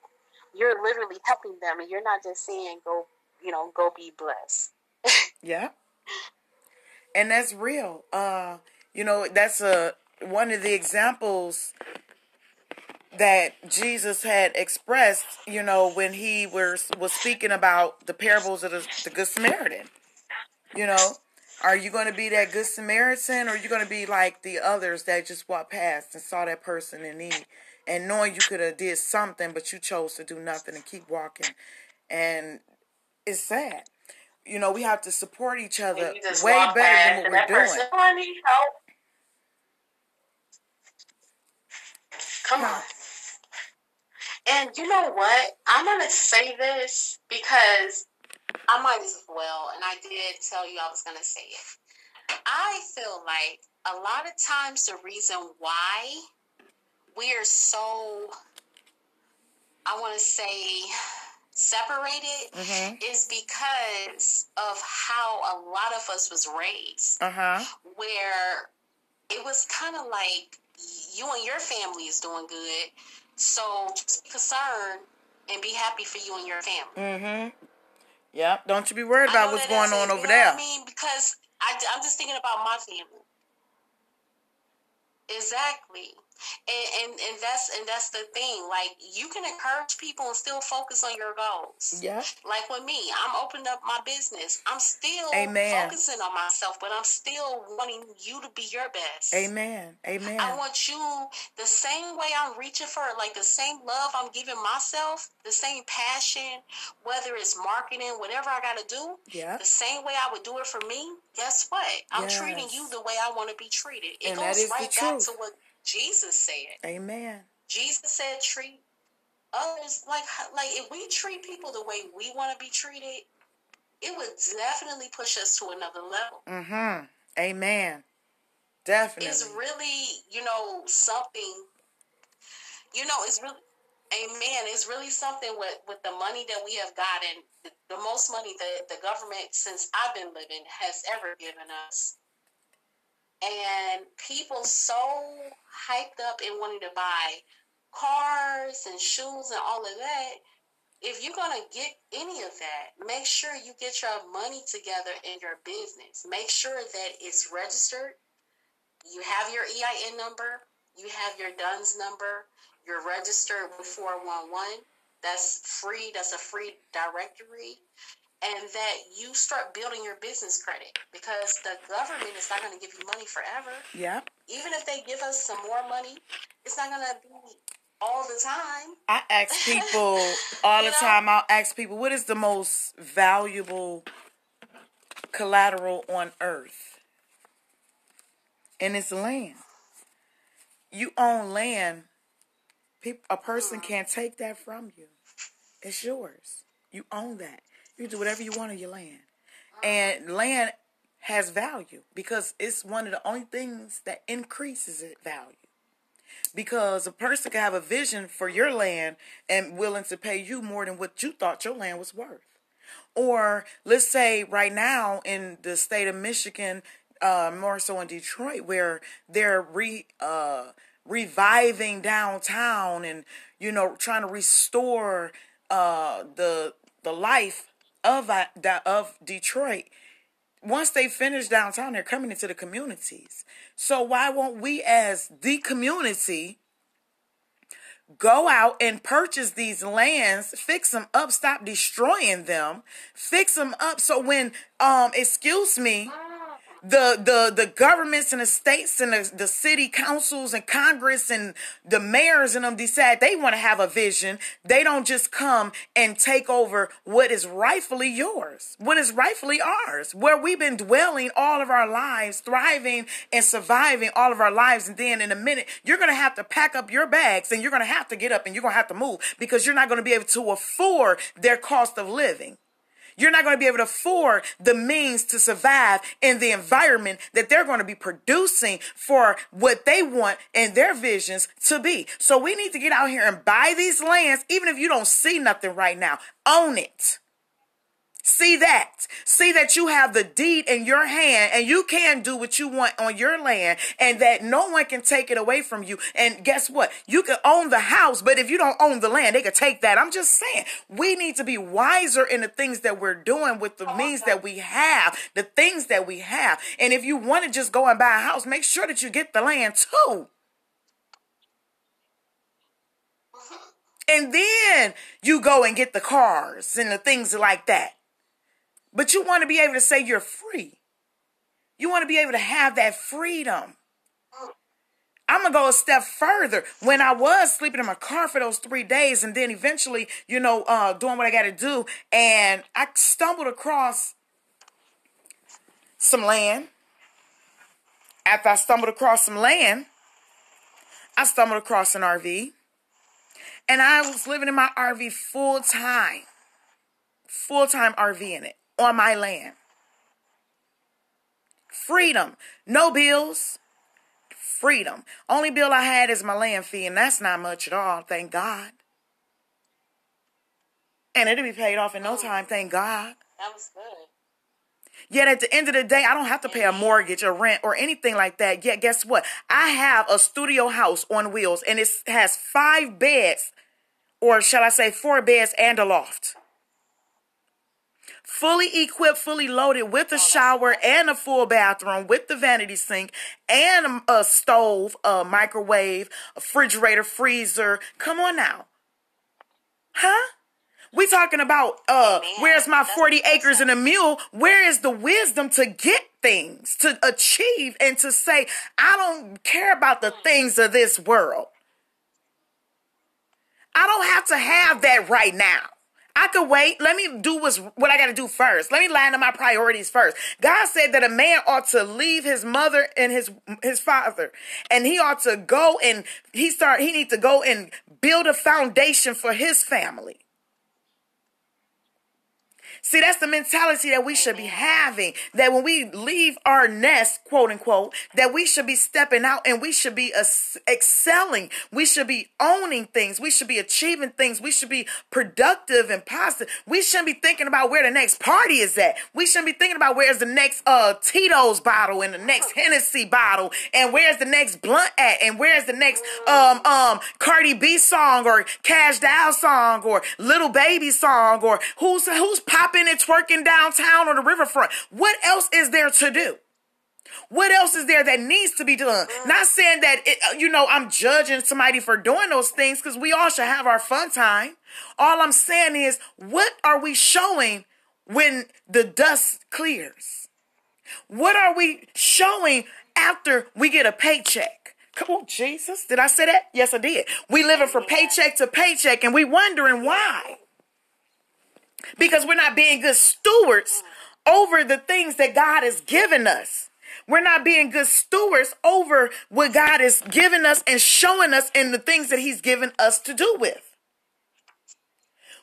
You're literally helping them, and you're not just saying, "Go, you know, go be blessed." [LAUGHS] Yeah. And that's real. Uh, you know, that's a one of the examples that Jesus had expressed, you know, when he was was speaking about the parables of the, the Good Samaritan. You know, are you going to be that Good Samaritan, or are you going to be like the others that just walked past and saw that person in need, and knowing you could have did something, but you chose to do nothing and keep walking, and it's sad. You know, we have to support each other And you just way better than what we're person, doing. "Oh, I need help. Come on. And you know what? I'm going to say this because I might as well, and I did tell you I was going to say it. I feel like a lot of times the reason why we are so, I want to say, separated Mhm. is because of how a lot of us was raised Uh huh. where it was kind of like you and your family is doing good, so just be concerned and be happy for you and your family. Mm-hmm. Yep. Don't you be worried about what's going on over there. I mean, because I, I'm just thinking about my family. Exactly. And, and and that's and that's the thing. Like you can encourage people and still focus on your goals. Yep. Like with me, I'm opening up my business. I'm still Amen. focusing on myself, but I'm still wanting you to be your best. Amen. Amen. I want you the same way I'm reaching for, like the same love I'm giving myself, the same passion, whether it's marketing, whatever I got to do, Yeah. the same way I would do it for me. Guess what? I'm Yes. treating you the way I want to be treated. It And goes right back to what Jesus said. Amen. Jesus said, treat others like like if we treat people the way we want to be treated, it would definitely push us to another level. Mm-hmm. Amen. Definitely. It's really, you know, something. You know, it's really, amen. It's really something with with the money that we have gotten, the, the most money that the government since I've been living has ever given us. And people so hyped up and wanting to buy cars and shoes and all of that. If you're gonna get any of that, make sure you get your money together in your business. Make sure that it's registered you have your EIN number, you have your DUNS number, you're registered with 411. That's free, that's a free directory. And that you start building your business credit because the government is not going to give you money forever. Yep. Even if they give us some more money, it's not going to be all the time. I ask [LAUGHS] people all the know? time. I'll ask people, what is the most valuable collateral on earth? And it's land. You own land. A person mm. can't take that from you. It's yours. You own that. You do whatever you want on your land. And land has value because it's one of the only things that increases its value because a person can have a vision for your land and willing to pay you more than what you thought your land was worth. Or let's say right now in the state of Michigan, uh, more so in Detroit, where they're re uh, reviving downtown and you know trying to restore uh, the the life of uh, of Detroit once they finish downtown, they're coming into the communities. So why won't we, as the community, go out and purchase these lands, fix them up, stop destroying them, fix them up so when, um, excuse me, the the the governments and the states and the, the city councils and Congress and the mayors and them decide they want to have a vision. They don't just come and take over what is rightfully yours, what is rightfully ours, where we've been dwelling all of our lives, thriving and surviving all of our lives. And then in a minute, you're gonna have to pack up your bags and you're gonna have to get up and you're gonna have to move because you're not gonna be able to afford their cost of living. You're not going to be able to afford the means to survive in the environment that they're going to be producing for what they want and their visions to be. So we need to get out here and buy these lands, even if you don't see nothing right now. Own it. See that. See that you have the deed in your hand and you can do what you want on your land and that no one can take it away from you. And guess what? You can own the house, but if you don't own the land, they can take that. I'm just saying, we need to be wiser in the things that we're doing with the means that we have, the things that we have. And if you want to just go and buy a house, make sure that you get the land too. And then you go and get the cars and the things like that. But you want to be able to say you're free. You want to be able to have that freedom. I'm going to go a step further. When I was sleeping in my car for those three days and then eventually, you know, uh, doing what I got to do, and I stumbled across some land. After I stumbled across some land, I stumbled across an RV. And I was living in my RV full time. Full time RV in it on my land. Freedom. No bills. Freedom. Only bill I had is my land fee, and that's not much at all, thank God. And it'll be paid off in no oh. time, thank God. That was good. Yet at the end of the day, I don't have to pay a mortgage or rent or anything like that. Yet guess what? I have a studio house on wheels and it has five beds, or shall I say four beds and a loft fully equipped, fully loaded with a shower and a full bathroom with the vanity sink and a stove, a microwave, a refrigerator, freezer. Come on now. Huh? We talking about uh where's my 40 acres and a mule? Where is the wisdom to get things, to achieve and to say, I don't care about the things of this world. I don't have to have that right now. I could wait. Let me do what's, what I got to do first. Let me line up my priorities first. God said that a man ought to leave his mother and his his father, and he ought to go and he start. He needs to go and build a foundation for his family. See, that's the mentality that we should be having. That when we leave our nest, quote unquote, that we should be stepping out and we should be excelling. We should be owning things. We should be achieving things. We should be productive and positive. We shouldn't be thinking about where the next party is at. We shouldn't be thinking about where's the next uh Tito's bottle and the next Hennessy bottle and where's the next blunt at and where's the next um um Cardi B song or Cash Doll song or Lil Baby song or who's who's popping popping and twerking downtown on the riverfront. What else is there to do? What else is there that needs to be done? Not saying that, it, uh, you know, I'm judging somebody for doing those things because we all should have our fun time. All I'm saying is, what are we showing when the dust clears? What are we showing after we get a paycheck? Come on, Jesus. Did I say that? Yes, I did. We living from paycheck to paycheck and we wondering why because we're not being good stewards over the things that God has given us. We're not being good stewards over what God has given us and showing us in the things that He's given us to do with.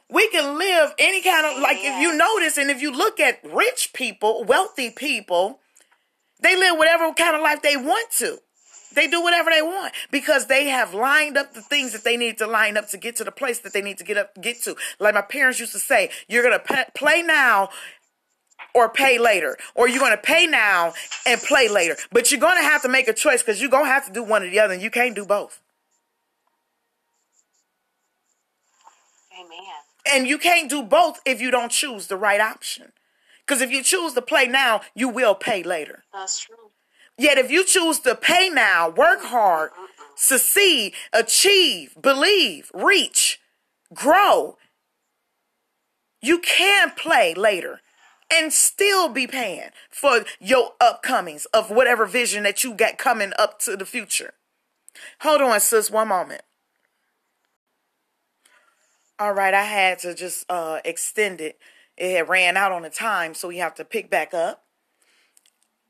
We can live any kind of, like if you notice and if you look at rich people, wealthy people, they live whatever kind of life they want to. They do whatever they want because they have lined up the things that they need to line up to get to the place that they need to get up get to. Like my parents used to say, you're going to play now or pay later or you're going to pay now and play later. But you're going to have to make a choice cuz you're going to have to do one or the other and you can't do both. Amen. And you can't do both if you don't choose the right option. Cuz if you choose to play now, you will pay later. That's true. Yet if you choose to pay now, work hard, succeed, achieve, believe, reach, grow, you can play later. and still be paying for your upcomings of whatever vision that you got coming up to the future. Hold on, sis, one moment. All right, I had to just uh, extend it. It had ran out on the time, so we have to pick back up.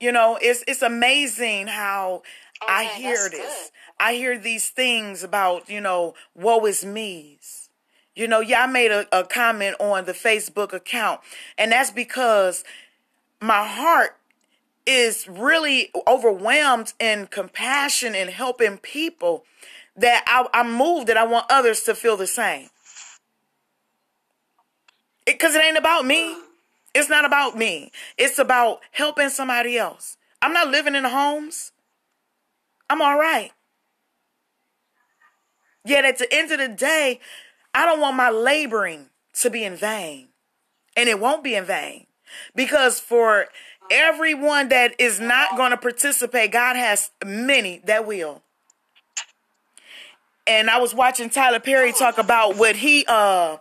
You know, it's it's amazing how Okay, I hear this. good. I hear these things about, you know, woe is me's. You know, yeah, I made a, a comment on the Facebook account, and that's because my heart is really overwhelmed in compassion and helping people that I, I'm moved that I want others to feel the same. Because it, ain't about me. It's not about me. It's about helping somebody else. I'm not living in homes. I'm all right. Yet at the end of the day, I don't want my laboring to be in vain. And it won't be in vain. Because for everyone that is not going to participate, God has many that will. And I was watching Tyler Perry talk about what he uh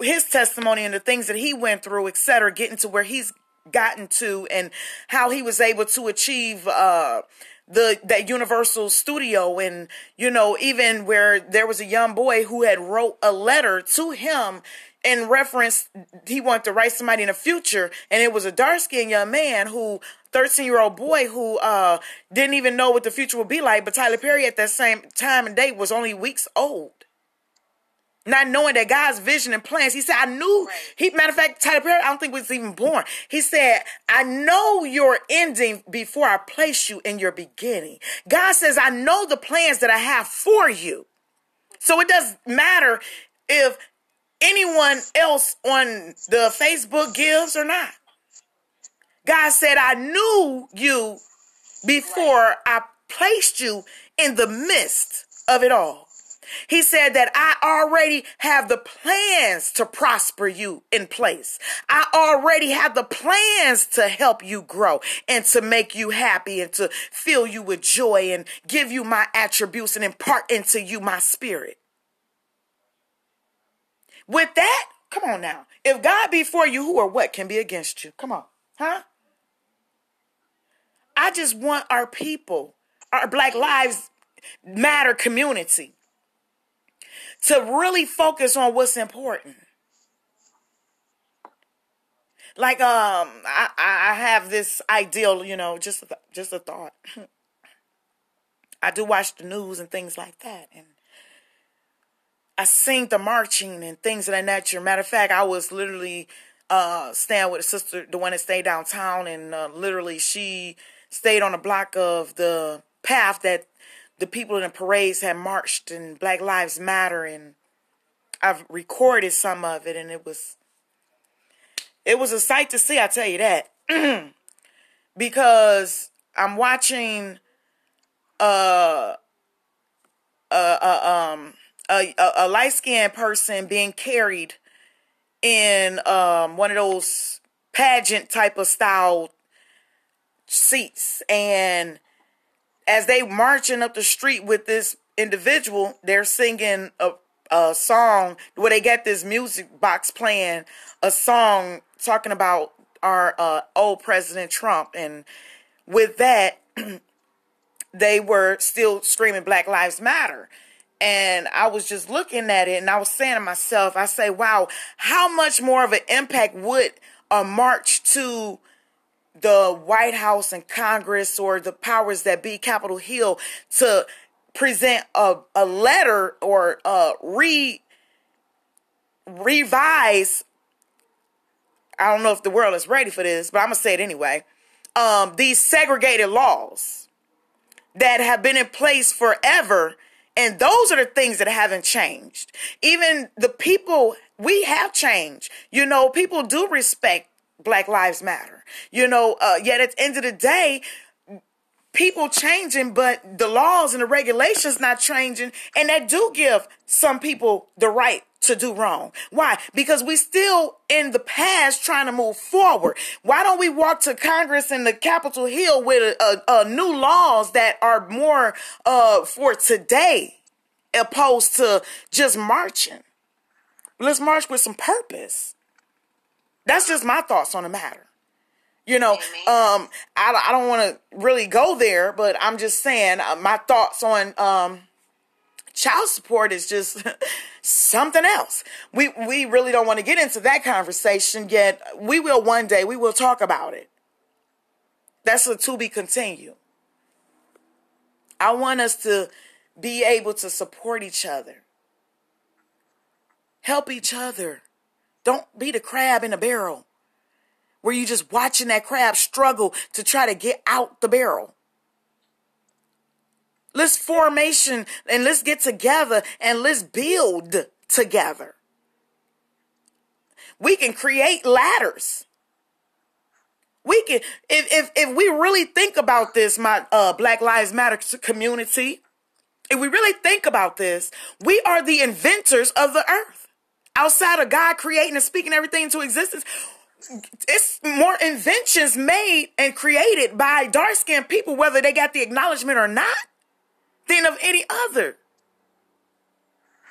his testimony and the things that he went through, et cetera, getting to where he's gotten to and how he was able to achieve uh the that universal studio. And you know even where there was a young boy who had wrote a letter to him in reference he wanted to write somebody in the future. And it was a dark skinned young man who 13 year old boy who uh didn't even know what the future would be like. But tyler perry at that same time and date was only weeks old not knowing that God's vision and plans. He said, I knew he matter of fact, Tyler Perry, I don't think was even born. He said, I know your ending before I place you in your beginning. God says, I know the plans that I have for you. So it doesn't matter if anyone else on the Facebook gives or not. God said, I knew you before I placed you in the midst of it all. He said that I already have the plans to prosper you in place. I already have the plans to help you grow and to make you happy and to fill you with joy and give you my attributes and impart into you my spirit. With that, come on now. If God be for you, who or what can be against you? Come on. Huh? I just want our people, our Black Lives Matter community, to really focus on what's important. Like um, I I have this ideal, you know, just a th- just a thought. [CLEARS THROAT] I do watch the news and things like that, and I seen the marching and things of that nature. Matter of fact, I was literally uh staying with a sister, the one that stayed downtown, and uh, literally she stayed on the block of the path that the people in the parades had marched and Black Lives Matter and I've recorded some of it and it was it was a sight to see, I tell you that. [CLEARS THROAT] because I'm watching uh uh, um a, a, a light skinned person being carried in um one of those pageant type of style seats and as they marching up the street with this individual, they're singing a, a song where they got this music box playing a song talking about our uh, old President Trump, and with that, [CLEARS THROAT] they were still screaming Black Lives Matter. And I was just looking at it and I was saying to myself, I say, wow, how much more of an impact would a march to the White House and Congress or the powers that be, Capitol Hill, to present a, a letter or uh, re revise. I don't know if the world is ready for this, but I'm gonna say it anyway. Um, these segregated laws that have been in place forever, and those are the things that haven't changed. Even the people we have changed. You know, people do respect Black Lives Matter. You know, uh, yet at the end of the day, people changing, but the laws and the regulations not changing, and that do give some people the right to do wrong. Why? Because we still in the past trying to move forward. Why don't we walk to Congress and the Capitol Hill with a, a, a new laws that are more uh, for today, opposed to just marching? Let's march with some purpose. That's just my thoughts on the matter. You know, um, I, I don't want to really go there, but I'm just saying uh, my thoughts on um, child support is just [LAUGHS] something else. We we really don't want to get into that conversation yet. We will one day. We will talk about it. That's a to be continued. I want us to be able to support each other. Help each other. Don't be the crab in a barrel where you're just watching that crab struggle to try to get out the barrel. Let's formation and let's get together and let's build together. We can create ladders. We can if if if we really think about this, my uh Black Lives Matter community, if we really think about this, we are the inventors of the earth. Outside of God creating and speaking everything into existence, it's more inventions made and created by dark skinned people, whether they got the acknowledgement or not, than of any other.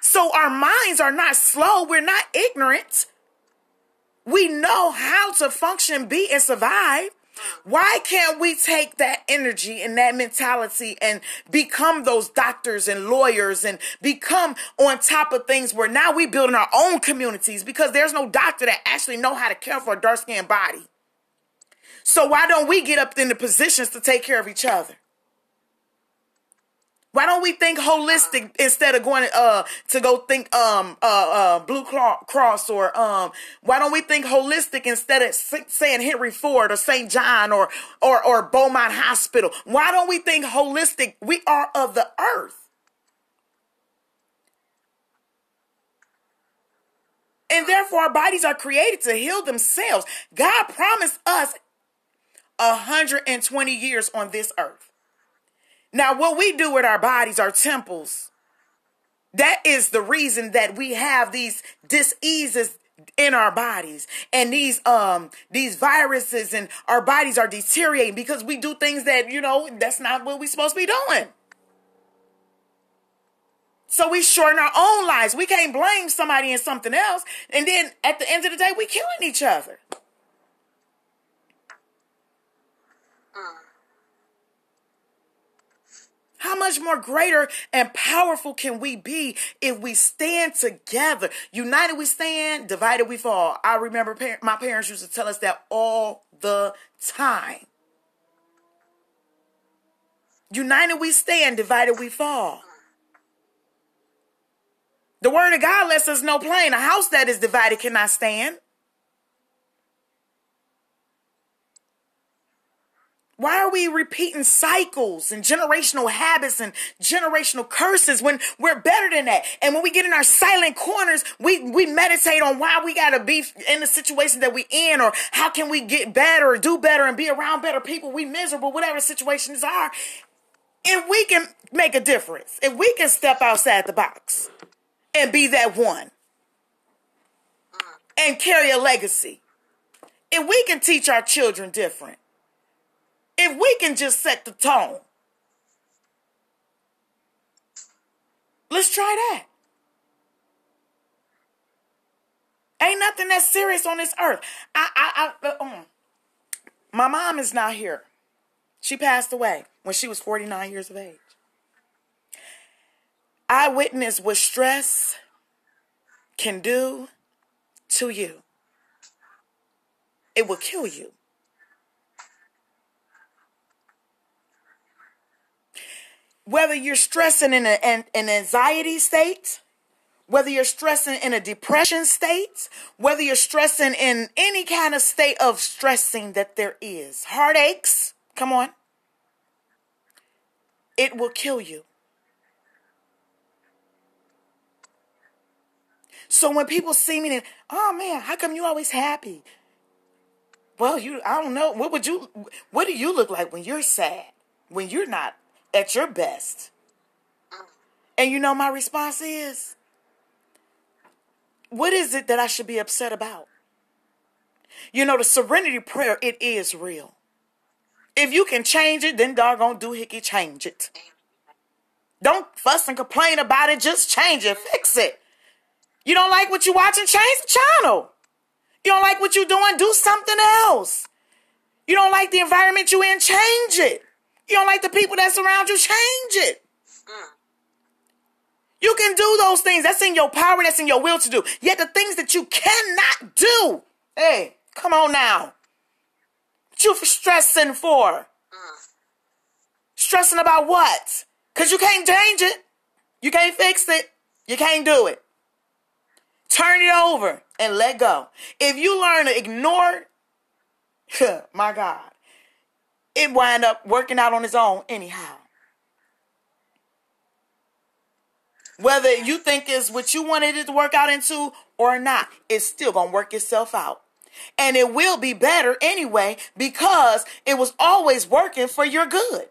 So our minds are not slow. We're not ignorant. We know how to function, be, and survive. Why can't we take that energy and that mentality and become those doctors and lawyers and become on top of things where now we building our own communities because there's no doctor that actually know how to care for a dark skinned body. So why don't we get up in the positions to take care of each other? Why don't we think holistic instead of going uh to go think um uh uh Blue Cross or um why don't we think holistic instead of saying Henry Ford or St. John or or or Beaumont Hospital? Why don't we think holistic? We are of the earth. And therefore our bodies are created to heal themselves. God promised us 120 years on this earth. Now, what we do with our bodies, our temples, that is the reason that we have these diseases in our bodies and these um these viruses and our bodies are deteriorating because we do things that you know that's not what we're supposed to be doing. So we shorten our own lives. We can't blame somebody and something else. And then at the end of the day we killing each other How much more greater and powerful can we be if we stand together? United we stand, divided we fall. I remember par- my parents used to tell us that all the time. United we stand, divided we fall. The word of God lets us know plain a house that is divided cannot stand. Why are we repeating cycles and generational habits and generational curses when we're better than that? And when we get in our silent corners, we, we meditate on why we got to be in the situation that we in or how can we get better do better and be around better people. We miserable, whatever situations are. And we can make a difference, if we can step outside the box and be that one and carry a legacy, if we can teach our children different, if we can just set the tone, let's try that. Ain't nothing that serious on this earth. I, I, I, um, my mom is not here. She passed away when she was 49 years of age. I witnessed what stress can do to you. It will kill you. Whether you're stressing in a, an, an anxiety state, whether you're stressing in a depression state, whether you're stressing in any kind of state of stressing that there is, heartaches, come on, it will kill you. So when people see me and, oh man, how come you always happy? Well, you, I don't know. What would you, what do you look like when you're sad? When you're not at your best. And you know, my response is, what is it that I should be upset about? You know, the serenity prayer, it is real. If you can change it, then doggone do hickey change it. Don't fuss and complain about it, just change it, fix it. You don't like what you're watching, change the channel. You don't like what you're doing, do something else. You don't like the environment you're in, change it. You don't like the people that surround you, change it. Mm. You can do those things. That's in your power, that's in your will to do. Yet the things that you cannot do, hey, come on now. What you stressing for? Mm. Stressing about what? Because you can't change it. You can't fix it. You can't do it. Turn it over and let go. If you learn to ignore, [LAUGHS] my God, it wind up working out on its own anyhow. Whether you think it's what you wanted it to work out into or not, it's still going to work itself out. And it will be better anyway because it was always working for your good.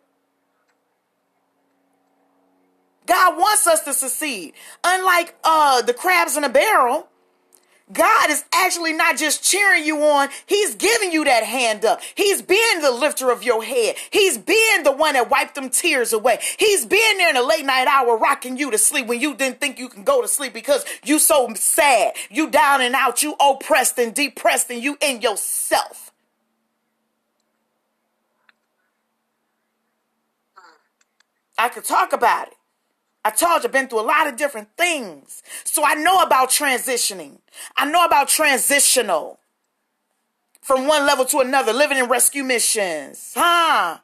God wants us to succeed. Unlike uh, the crabs in a barrel, God is actually not just cheering you on, He's giving you that hand up. He's being the lifter of your head. He's being the one that wiped them tears away. He's being there in the late night hour rocking you to sleep when you didn't think you can go to sleep because you so sad. You down and out, you oppressed and depressed, and you in yourself. I could talk about it. I told you, I've been through a lot of different things. So I know about transitioning. I know about transitional from one level to another, living in rescue missions. Huh?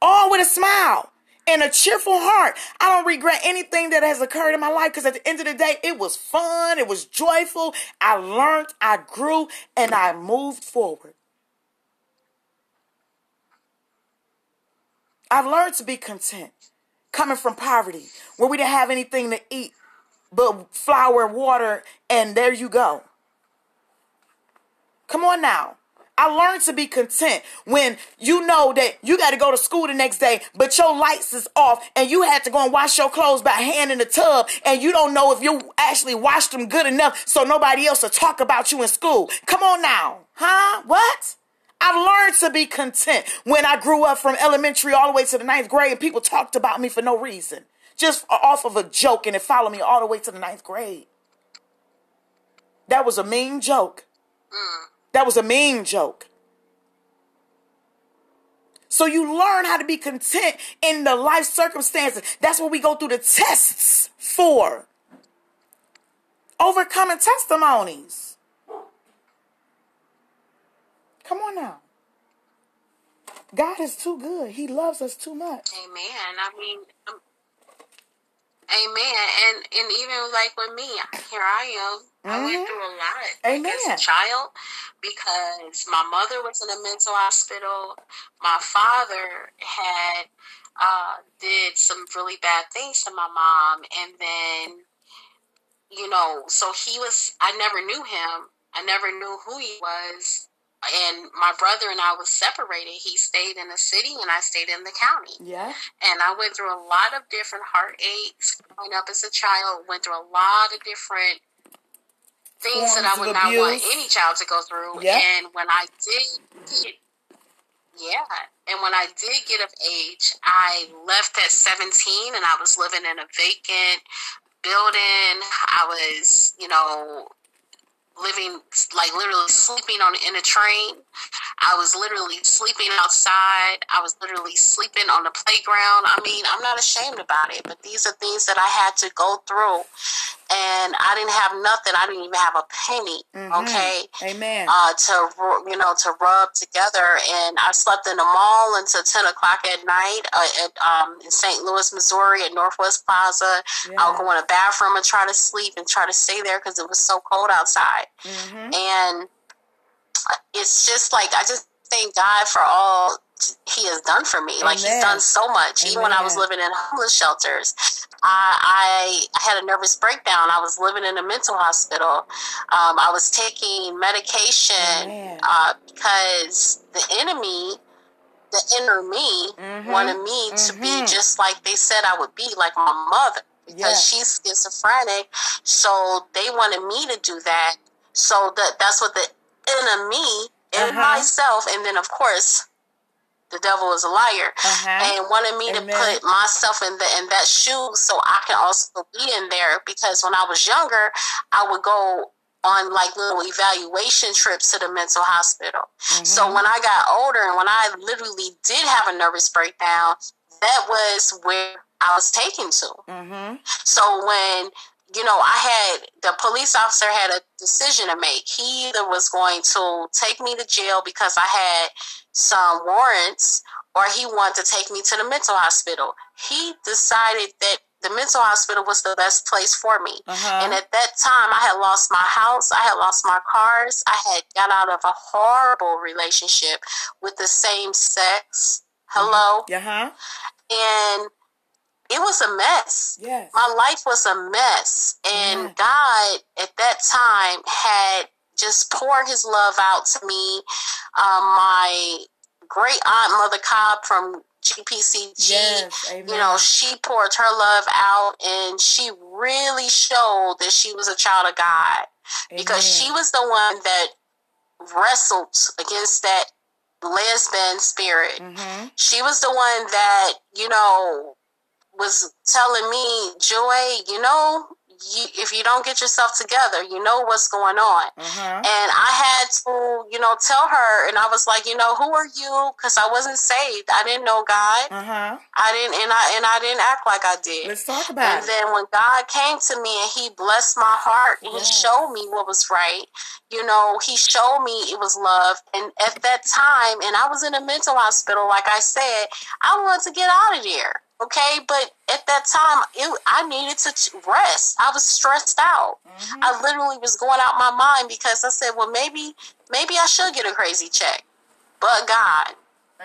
All with a smile and a cheerful heart. I don't regret anything that has occurred in my life because at the end of the day, it was fun, it was joyful. I learned, I grew, and I moved forward. I've learned to be content coming from poverty where we didn't have anything to eat but flour, water, and there you go. Come on now. I learned to be content when you know that you got to go to school the next day, but your lights is off and you had to go and wash your clothes by hand in the tub and you don't know if you actually washed them good enough so nobody else will talk about you in school. Come on now. Huh? What? I've learned to be content when I grew up from elementary all the way to the ninth grade and people talked about me for no reason. Just off of a joke and it followed me all the way to the ninth grade. That was a mean joke. Mm. That was a mean joke. So you learn how to be content in the life circumstances. That's what we go through the tests for. Overcoming testimonies. Come on now. God is too good. He loves us too much. Amen. I mean, um, amen. And and even like with me, here I am. I went Mhm. through a lot Amen. as a child because my mother was in a mental hospital. My father had uh, did some really bad things to my mom, and then you know, so he was. I never knew him. I never knew who he was. And my brother and I was separated. He stayed in the city, and I stayed in the county Yeah. and I went through a lot of different heartaches growing up as a child. Went through a lot of different things that I would not want any child to go through. Yeah. And when I did get, yeah, and when I did get of age, I left at 17 and I was living in a vacant building. I was, you know, living like literally sleeping on in a train. I was literally sleeping outside. I was literally sleeping on the playground. I mean, I'm not ashamed about it, but these are things that I had to go through. And I didn't have nothing. I didn't even have a penny. Mhm. Okay. Amen. Uh, to you know to rub together, and I slept in the mall until ten o'clock at night uh, at um, in St. Louis, Missouri, at Northwest Plaza. I would go in a bathroom and try to sleep and try to stay there because it was so cold outside hmm and it's just like I just thank God for all He has done for me. Like He's done so much. Even when I was living in homeless shelters, I, I had a nervous breakdown. I was living in a mental hospital. Um, I was taking medication uh, because the enemy. The inner me Mhm. wanted me to be Mhm. just like they said I would be, like my mother, because she's schizophrenic. So they wanted me to do that. So that that's what the inner me in Uh-huh. myself, and then of course, the devil is a liar, Uh-huh. and wanted me Amen. to put myself in the in that shoe so I can also be in there. Because when I was younger, I would go on like little evaluation trips to the mental hospital. So when I got older and when I literally did have a nervous breakdown, that was where I was taken to. Mm-hmm. So when you know, I had the police officer had a decision to make. He either was going to take me to jail because I had some warrants, or he wanted to take me to the mental hospital. He decided that the mental hospital was the best place for me. Uh-huh. And at that time, I had lost my house, I had lost my cars, I had got out of a horrible relationship with the same sex. Hello? Yeah, huh? And it was a mess. Yes. My life was a mess. And. God at that time had just poured his love out to me. Um, my great aunt, Mother Cobb from GPCG, Yes, you know, she poured her love out and she really showed that she was a child of God because she was the one that wrestled against that lesbian spirit. Mm-hmm. She was the one that, you know, was telling me, Joy, you know, you, if you don't get yourself together, you know what's going on. Uh-huh. And I had to, you know, tell her, and I was like, you know, who are you? Because I wasn't saved. I didn't know God. Uh-huh. I didn't, and I and I didn't act like I did. Let's talk about And it. then when God came to me and He blessed my heart and He showed me what was right, you know, He showed me it was love. And at that time, and I was in a mental hospital, like I said, I wanted to get out of there. Okay, but at that time, it, I needed to rest. I was stressed out. Mm-hmm. I literally was going out my mind because I said, well, maybe, maybe I should get a crazy check. But God,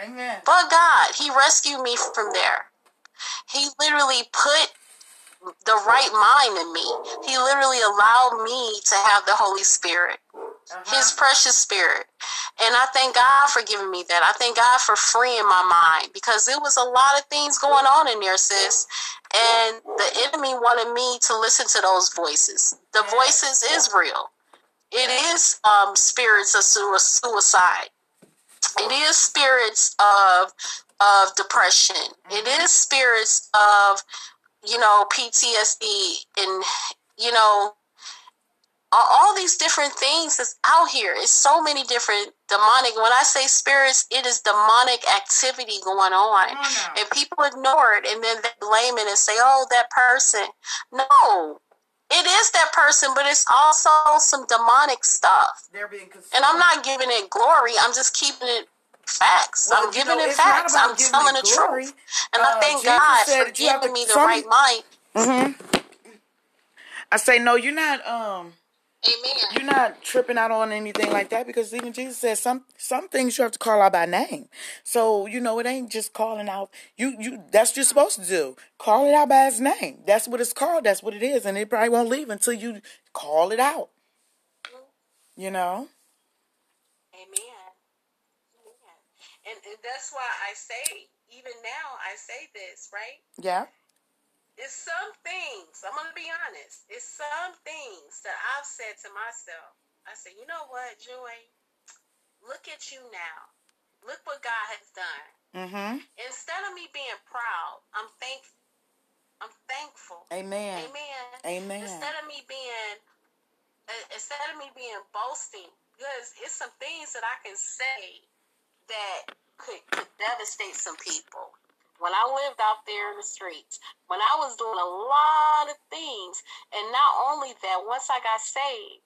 Amen. but God, He rescued me from there. He literally put the right mind in me. He literally allowed me to have the Holy Spirit, Uh-huh. His precious Spirit. And I thank God for giving me that. I thank God for freeing my mind because there was a lot of things going on in there, sis. And the enemy wanted me to listen to those voices. The voices is real. It is um, spirits of suicide. It is spirits of of depression. It is spirits of you know PTSD and you know all, all these different things that's out here. It's so many different demonic. When I say spirits, it is demonic activity going on, Come on now. and people ignore it and then they blame it and say, "Oh, that person." No, it is that person, but it's also some demonic stuff. They're being consumed. And I'm not giving it glory. I'm just keeping it facts. Well, I'm giving know, it facts. I'm telling the glory. truth. And Uh, I thank Jesus God for that you have giving to- me the some- right mind. Mm-hmm. I say no. You're not. Um. Amen. You're not tripping out on anything like that because even Jesus says some some things you have to call out by name. So you know it ain't just calling out. You you that's what you're supposed to do. Call it out by his name. That's what it's called. That's what it is, and it probably won't leave until you call it out. You know. Amen. Amen. And, and that's why I say, even now, I say this, right? Yeah. It's some things, I'm going to be honest, it's some things that I've said to myself. I said, you know what, Joy? Look at you now. Look what God has done. Mm-hmm. Instead of me being proud, I'm thank I'm thankful. Amen. Amen. Amen. Instead of me being uh, instead of me being boasting, because it's some things that I can say that could, could devastate some people. When I lived out there in the streets, when I was doing a lot of things, and not only that, once I got saved,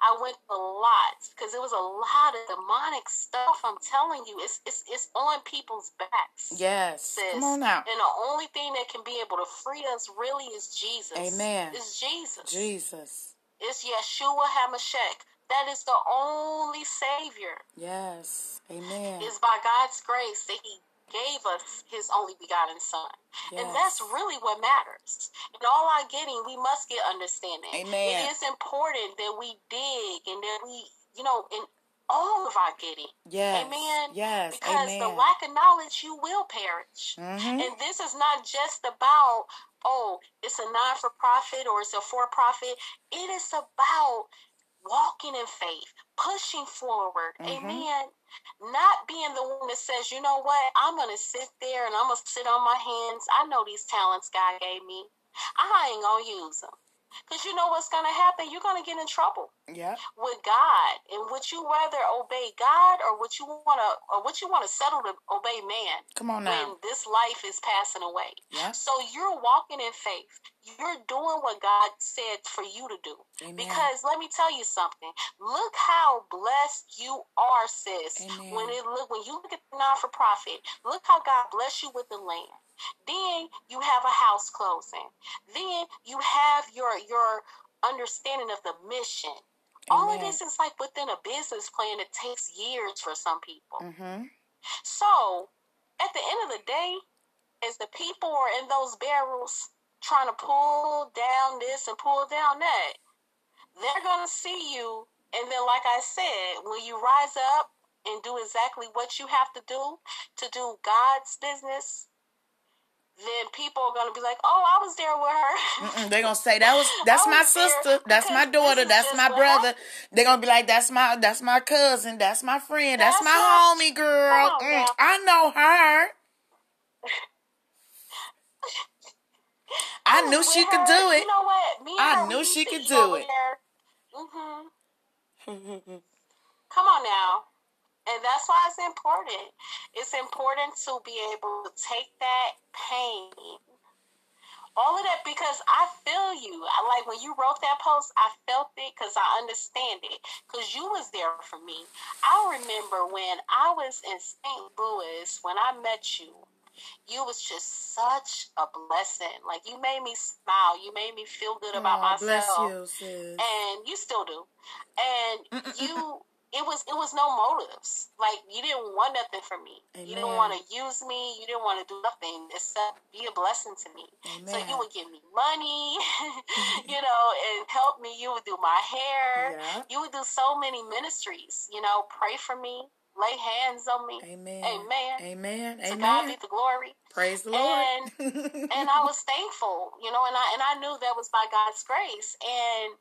I went a lot because it was a lot of demonic stuff. I'm telling you, it's it's it's on people's backs. Yes. sis. Come on now. And the only thing that can be able to free us really is Jesus. Amen. Is Jesus. Jesus. It's Yeshua HaMashiach. That is the only Savior. Yes. Amen. It's by God's grace that He gave us His only begotten Son. And that's really what matters. In all our getting, we must get understanding. Amen. It is important that we dig and that we, you know, in all of our getting. Yes. Amen. Yes. Because Amen. the lack of knowledge, you will perish. Mhm. And this is not just about, oh, it's a non for profit or it's a for profit. It is about walking in faith, pushing forward. Mhm. Amen. Not being the one that says, you know what, I'm going to sit there and I'm going to sit on my hands. I know these talents God gave me. I ain't going to use them. Because you know what's going to happen? You're going to get in trouble Yeah. with God. And would you rather obey God or would you want to or would you want to settle to obey man Come on now. when this life is passing away? Yeah. So you're walking in faith. You're doing what God said for you to do. Amen. Because let me tell you something. Look how blessed you are, sis. Amen. When it look when you look at the non for profit, look how God bless you with the land. Then you have a house closing. Then you have your your understanding of the mission. All of this is like within a business plan It takes years for some people. Mm-hmm. So, at the end of the day, as the people are in those barrels trying to pull down this and pull down that, they're going to see you. And then, like I said, when you rise up and do exactly what you have to do to do God's business, then people are going to be like, oh, I was there with her. Mm-mm, they gonna say that was [LAUGHS] that's I my sister, that's my daughter, that's my brother. They're gonna be like, that's my that's my cousin, that's my friend, that's, That's my homie girl. On Mm. I know her. I [LAUGHS] knew she With could her, do You it. know what? Me I her, knew she could do it. Mhm. Come on now. And that's why it's important. It's important to be able to take that pain. All of that because I feel you. I like when you wrote that post, I felt it because I understand it. Because you was there for me. I remember when I was in St. Louis when I met you. You was just such a blessing. Like you made me smile. You made me feel good about Aw, myself bless you, sis. and you still do. And you, it was it was no motives. Like you didn't want nothing from me. You didn't want to use me. You didn't want to do nothing except be a blessing to me. So you would give me money, [LAUGHS] you [LAUGHS] know, and help me. You would do my hair. Yeah. You would do so many ministries. You know, pray for me, lay hands on me. Amen. Amen. Amen. To God be the glory Praise the Lord. [LAUGHS] and I was thankful, you know, and I and I knew that was by God's grace. And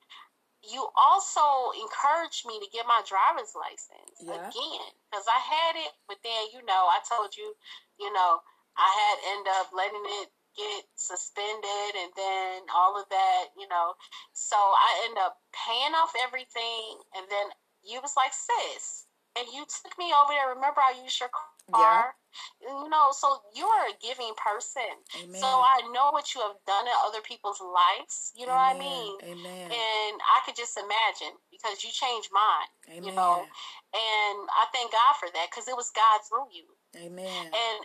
you also encouraged me to get my driver's license Yeah. again because I had it, but then you know, I told you, you know, I had end up letting it get suspended and then all of that, you know. So I end up paying off everything, and then you was like, sis. And you took me over there. Remember, I used your car. You know, so you're a giving person. Amen. So I know what you have done in other people's lives. You know what I mean? Amen. And I could just imagine because you changed mine. Amen. You know, and I thank God for that because it was God through you. Amen. And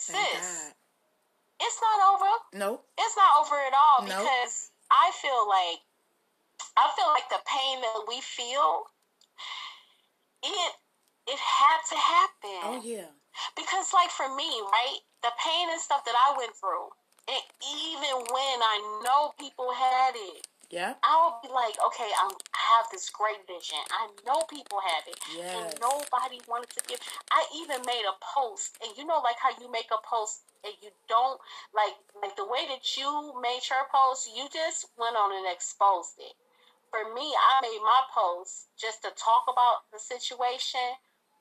Thank sis, God. it's not over. Nope. It's not over at all No. because I feel like I feel like the pain that we feel it it had to happen. Oh yeah. Because, like, for me, right, the pain and stuff that I went through, and even when I know people had it, Yeah. I'll be like, okay, I'm, I have this great vision. I know people have it. Yes. And nobody wanted to give. I even made a post, and you know, like how you make a post and you don't, like, like the way that you made your post, you just went on and exposed it. For me, I made my post just to talk about the situation,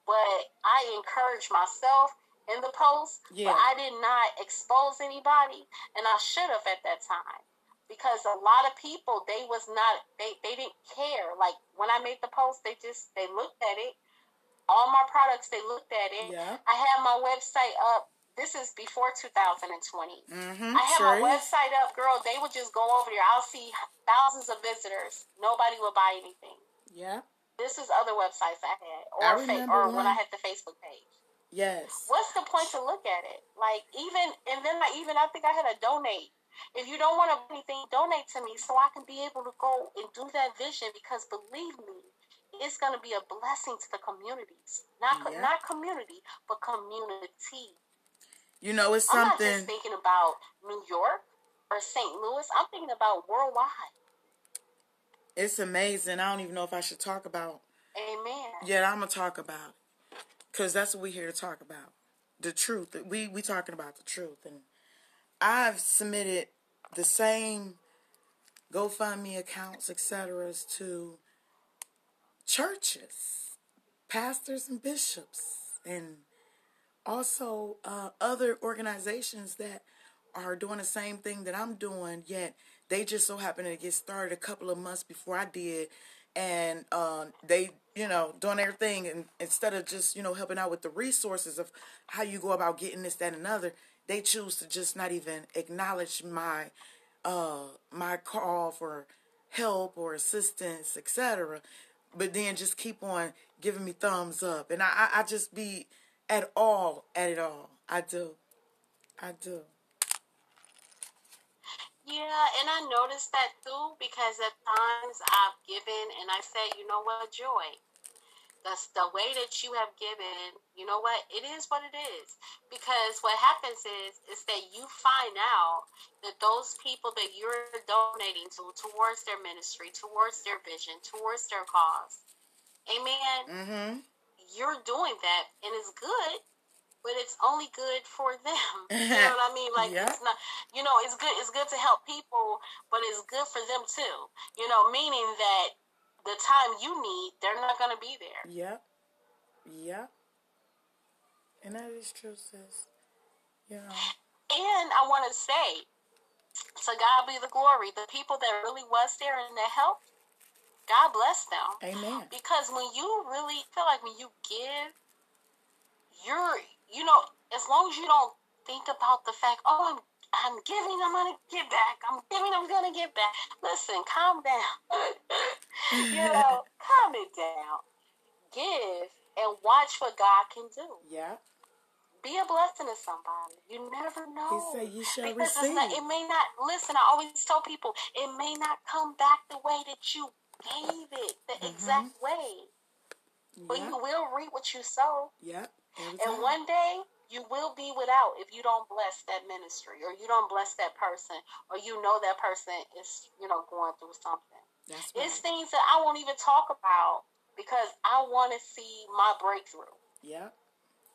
but I encouraged myself in the post, Yeah. but I did not expose anybody, and I should have at that time because a lot of people they was not they they didn't care. Like when I made the post, they just they looked at it. All my products, they looked at it. Yeah. I have my website up. This is before 2020. Mm-hmm. I have Sure my website up, girl. They would just go over there. I'll see thousands of visitors. Nobody would buy anything. Yeah. This is other websites I had, I or fa- or when I had the Facebook page. Yes. What's the point to look at it? Like even and then I even I think I had a donate. If you don't want to anything, donate to me so I can be able to go and do that vision. Because believe me, it's going to be a blessing to the communities. Not Yeah. not community, but community. You know, it's something. I'm not just thinking about New York or St. Louis. I'm thinking about worldwide. It's amazing. I don't even know if I should talk about. Amen. Yeah, I'm gonna talk about, cause that's what we're here to talk about, the truth. We we talking about the truth, and I've submitted the same GoFundMe accounts, etc., to churches, pastors and bishops, and also uh, other organizations that are doing the same thing that I'm doing, yet they just so happen to get started a couple of months before I did, and uh, they, you know, doing everything, and instead of just, you know, helping out with the resources of how you go about getting this, that, and another, they choose to just not even acknowledge my, uh, my call for help or assistance, etc. But then just keep on giving me thumbs up, and I, I, I just be at all at it all. I do, I do. Yeah, and I noticed that too because at times I've given and I said, you know what, Joy, that's the way that you have given, you know what, it is what it is. Because what happens is is that you find out that those people that you're donating to towards their ministry, towards their vision, towards their cause, amen. Mm-hmm. You're doing that and it's good but it's only good for them. [LAUGHS] You know what I mean? Like Yeah. it's not you know, it's good it's good to help people, but it's good for them too. You know, meaning that the time you need, they're not gonna be there. Yep. Yep. And that is true, sis. Know. And I wanna say, to God be the glory, the people that really was there and that helped, God bless them. Amen. Because when you really feel like when you give, you're you know, as long as you don't think about the fact, oh, I'm I'm giving, I'm gonna get back. I'm giving, I'm gonna get back. Listen, calm down. [LAUGHS] you know, [LAUGHS] calm it down. Give and watch what God can do. Yeah. Be a blessing to somebody. You never know. He said, "You shall because receive." not, it may not. Listen, I always tell people it may not come back the way that you gave it, the Mm-hmm. exact way, but you will reap what you sow. Yep. Every And one day you will be without if you don't bless that ministry or you don't bless that person or you know that person is, you know, going through something. That's It's things that I won't even talk about because I want to see my breakthrough. Yeah.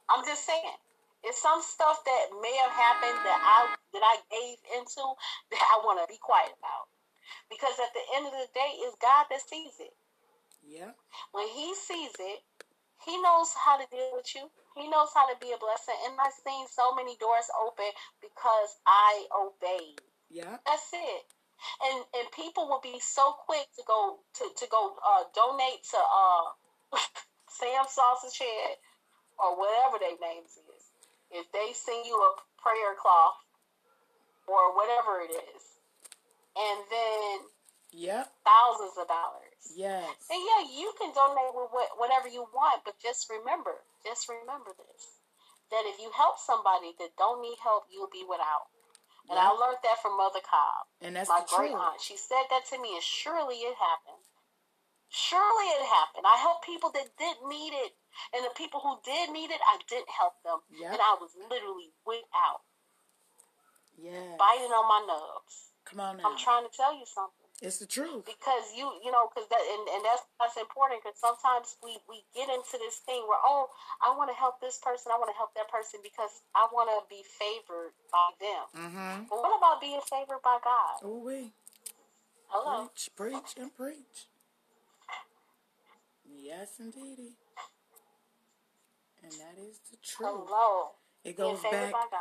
I'm just saying. It's some stuff that may have happened that I that I gave into [LAUGHS] that I want to be quiet about. Because at the end of the day, it's God that sees it. Yeah. When He sees it, He knows how to deal with you. He knows how to be a blessing. And I've seen so many doors open because I obeyed. Yep. That's it. And and people will be so quick to go to, to go uh, donate to uh, [LAUGHS] Sam Sausage Head or whatever their names is. If they send you a prayer cloth or whatever it is, and then yeah, thousands of dollars. Yes. And yeah, you can donate with what, whatever you want, but just remember, just remember this: that if you help somebody that don't need help, you'll be without. And I learned that from Mother Cobb, And that's my the great truth. aunt. She said that to me, and surely it happened. Surely it happened. I helped people that didn't need it, and the people who did need it, I didn't help them, Yep. and I was literally without, Yeah, biting on my nubs. Come on now. I'm trying to tell you something. It's the truth. because you you know because that and, and that's that's important because sometimes we we get into this thing where oh i want to help this person i want to help that person because i want to be favored by them Mm-hmm. but what about being favored by god Oh, we hello preach, preach, and preach. Yes, indeedy. And that is the truth. hello It being goes favored back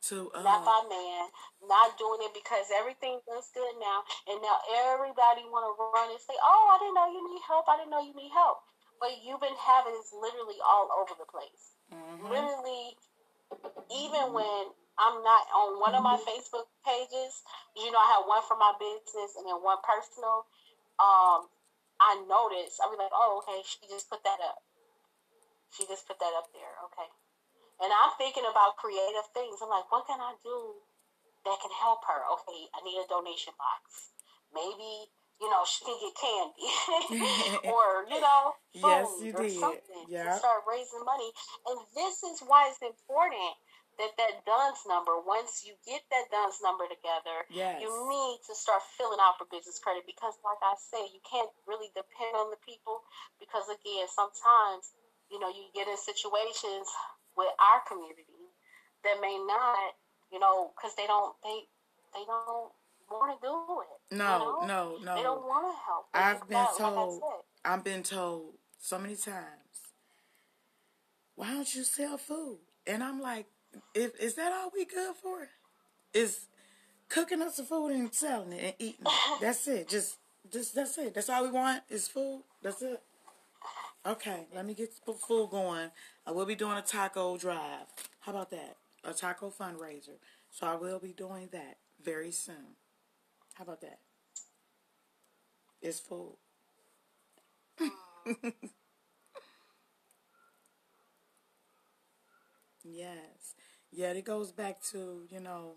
by god not by uh, man not doing it because everything looks good now and now everybody want to run and say oh i didn't know you need help i didn't know you need help but you've been having this literally all over the place mhm. literally even when I'm not on one of my Facebook pages, you know, I have one for my business and then one personal. Um, I noticed, I'll be like, oh, okay, she just put that up. She just put that up there, okay. And I'm thinking about creative things. I'm like, what can I do that can help her? Okay, I need a donation box. Maybe, you know, she can get candy [LAUGHS] [LAUGHS] or, you know, food Yes, you or did. something Yeah. to start raising money. And this is why it's important that that DUNS number, once you get that DUNS number together, Yes. you need to start filling out for business credit because, like I said, you can't really depend on the people because, again, sometimes, you know, you get in situations with our community that may not, you know, because they don't, they, they don't want to do it. No, you know? no, They don't no. want to help. They I've been not, like told. said. I've been told so many times. Why don't you sell food? And I'm like, is, is that all we good for? is cooking us some food and selling it and eating it. [LAUGHS] That's it. Just, just that's it. That's all we want is food. That's it. Okay, let me get the food going. I will be doing a taco drive. How about that? A taco fundraiser. So I will be doing that very soon. How about that? It's food. [LAUGHS] yes. Yeah, it goes back to, you know,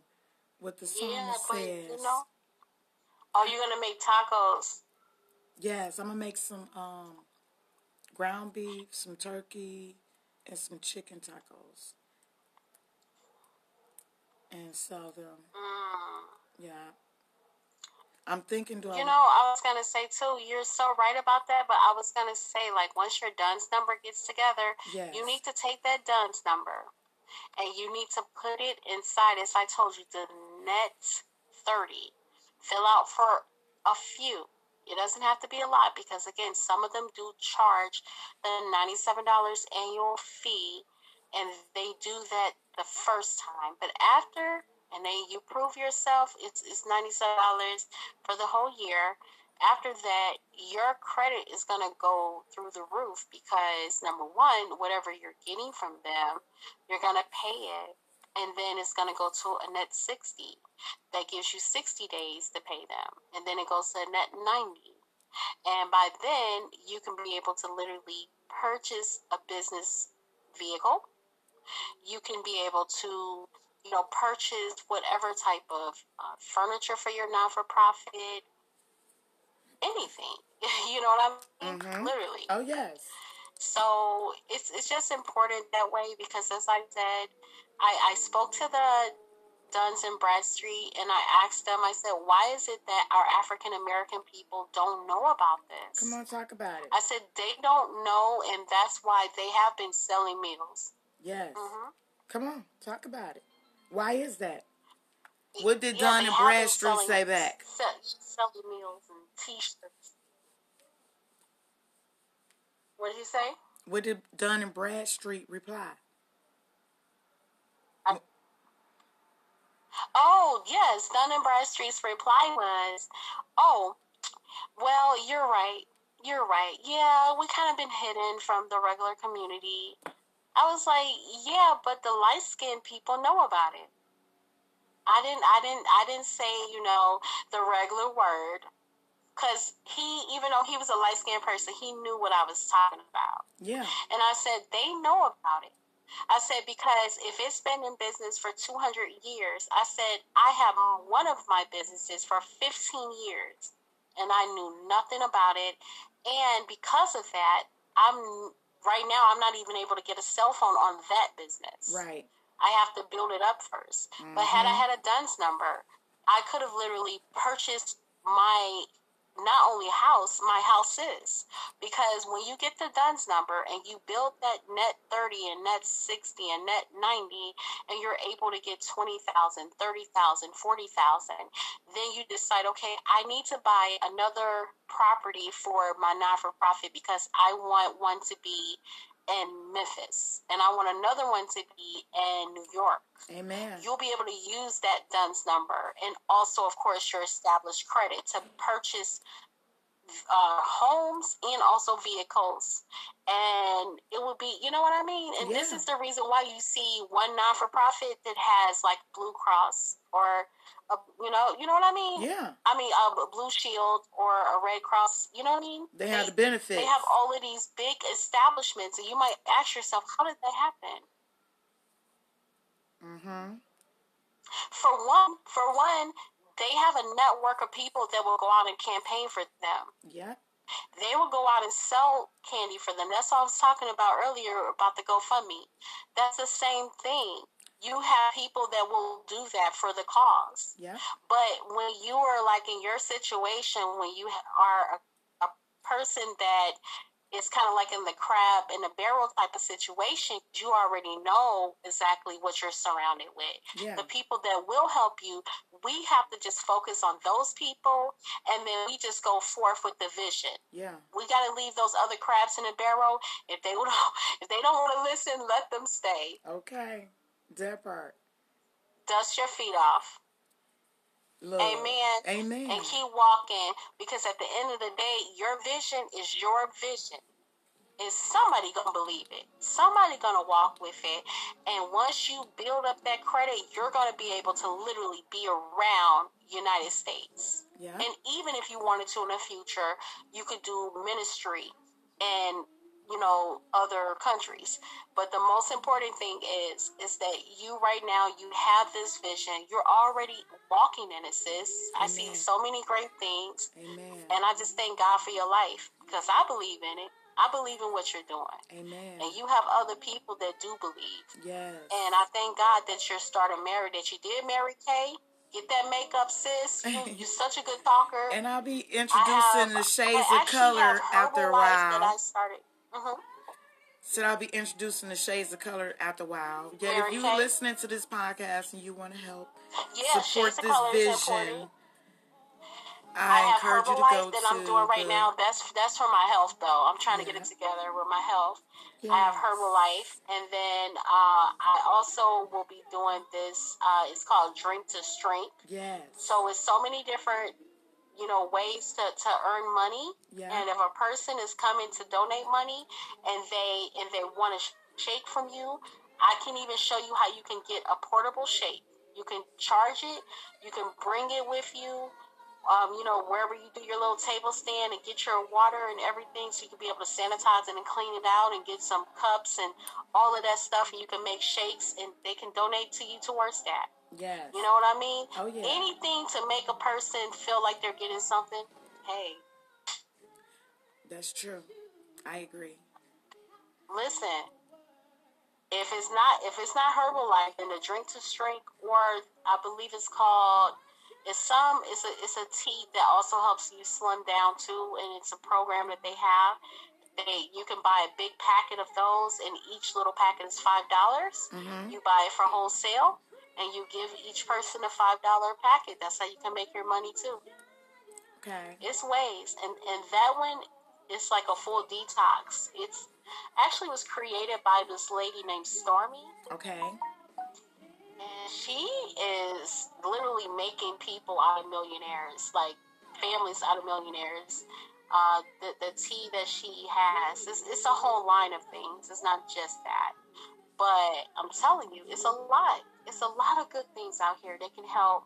what the song Yeah, says. you know, oh, you're gonna make tacos. Yes, I'm gonna make some um ground beef, some turkey, and some chicken tacos. And sell them. Mm. Yeah. I'm thinking do I You know, I was gonna say too. You're so right about that, but I was gonna say like once your DUNS number gets together, Yes. you need to take that DUNS number and you need to put it inside. As I told you, the net thirty. Fill out for a few. It doesn't have to be a lot because again, some of them do charge the ninety-seven dollars annual fee, and they do that the first time. But after, and then you prove yourself, it's it's ninety-seven dollars for the whole year. After that, your credit is gonna go through the roof because number one, whatever you're getting from them, you're gonna pay it, and then it's gonna go to a net sixty. That gives you sixty days to pay them, and then it goes to a net ninety. And by then, you can be able to literally purchase a business vehicle. You can be able to, you know, purchase whatever type of uh, furniture for your non for profit, anything. [LAUGHS] you know what I mean? Mhm. Literally. Oh yes. So it's it's just important that way because as I said, I, I spoke to the Duns and Bradstreet and I asked them, I said, why is it that our African American people don't know about this? Come on, talk about it. I said they don't know and that's why they have been selling meals. Yes. Mm-hmm. Come on, talk about it. Why is that? What did Yeah, they and Bradstreet say back? Selling meals and t-shirts. What did he say? What did Dun and Bradstreet reply? Oh, yes. Dun and Bradstreet's reply was, Oh, well, you're right. You're right. Yeah, we kind of been hidden from the regular community. I was like, yeah, but the light skinned people know about it. I didn't, I didn't, I didn't say, you know, the regular word. Cause he, even though he was a light skinned person, he knew what I was talking about. Yeah. And I said, they know about it. I said, because if it's been in business for 200 years, I said, I have one of my businesses for 15 years and I knew nothing about it. And because of that, I'm right now, I'm not even able to get a cell phone on that business. Right. I have to build it up 1st But had I mm-hmm. had a DUNS number, I could have literally purchased my not only house, my house is. Because when you get the DUNS number and you build that net 30 and net 60 and net 90, and you're able to get 20,000, 30,000, 40,000, then you decide, okay, I need to buy another property for my non for profit because I want one to be in Memphis and I want another one to be in New York. Amen. You'll be able to use that DUNS number and also, of course, your established credit to purchase uh, homes and also vehicles. And it would be, you know what I mean? And this is the reason why you see one non for profit that has like Blue Cross or, a, you know, you know what I mean? Yeah. I mean, a Blue Shield or a Red Cross. You know what I mean? They have the benefits. They have all of these big establishments, and you might ask yourself, how did that happen? Mm-hmm. For one, for one, they have a network of people that will go out and campaign for them. Yeah. They will go out and sell candy for them. That's what I was talking about earlier about the GoFundMe. That's the same thing. You have people that will do that for the cause. Yeah. But when you are like in your situation, when you are a, a person that is kind of like in the crab in a barrel type of situation, you already know exactly what you're surrounded with. Yeah. The people that will help you, we have to just focus on those people, and then we just go forth with the vision. Yeah. We got to leave those other crabs in the barrel. If they don't, [LAUGHS] if they don't want to listen, let them stay. Okay. That part. Dust your feet off. Look, Amen. Amen. And keep walking because at the end of the day, your vision is your vision. Is somebody gonna believe it? Somebody gonna walk with it. And once you build up that credit, you're gonna be able to literally be around United States. Yeah. And even if you wanted to in the future, you could do ministry and you know other countries. But the most important thing is is that you right now you have this vision. You're already walking in it, sis. I see so many great things, Amen. and I just thank God for your life because I believe in it. I believe in what you're doing, Amen. and you have other people that do believe. Yes. And I thank God that you're starting married. That you did marry Kay. Get that makeup, sis. You, [LAUGHS] you're such a good talker. And I'll be introducing have- the shades of color after a Herbalife That I while. started. Hmm Said I'll be introducing the shades of color after a while. Yeah, if you Kay? listening to this podcast and you want to help Yeah, support this vision. I, I have encourage you to go that to I'm doing right the- now. That's that's for my health, though. I'm trying to get it together with my health. I have Yes. Herbalife, and then uh, I also will be doing this. Uh, it's called Drink to Strength. Yes. So it's so many different, you know, ways to, to earn money. Yeah. And if a person is coming to donate money and they and they want to sh- shake from you, I can even show you how you can get a portable shake. You can charge it. You can bring it with you. Um, you know, wherever you do your little table stand and get your water and everything, so you can be able to sanitize it and clean it out and get some cups and all of that stuff, and you can make shakes and they can donate to you towards that. Yes. You know what I mean? Oh, yeah. Anything to make a person feel like they're getting something. Hey, That's true. I agree. listen. If it's not if it's not Herbalife, then the drink to strength, or I believe it's called. It's some. It's a it's a tea that also helps you slim down too, and it's a program that they have. They you can buy a big packet of those, and each little packet is five dollars. Mhm. You buy it for wholesale, and you give each person a five dollar packet. That's how you can make your money too. Okay. It's ways, and and that one it's like a full detox. It's actually was created by this lady named Stormy, Okay. and she is literally making people out of millionaires, like families out of millionaires. Uh, the the tea that she has, it's, it's a whole line of things. It's not just that, but I'm telling you, it's a lot. It's a lot of good things out here that can help.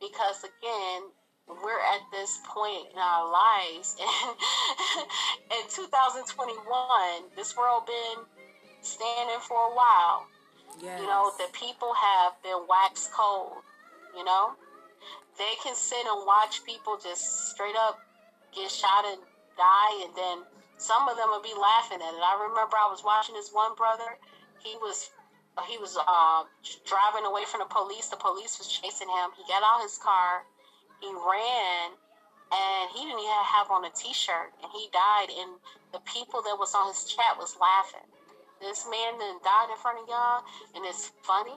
Because again, we're at this point in our lives, and [LAUGHS] in 2021, this world been standing for a while. Yes. You know, the people have been waxed cold. You know, they can sit and watch people just straight up get shot and die, and then some of them will be laughing at it. I remember I was watching this one brother. He was he was uh, driving away from the police. The police was chasing him. He got out his car. He ran, and he didn't even have on a t-shirt, and he died. And the people that was on his chat was laughing. This man then died in front of y'all, and it's funny.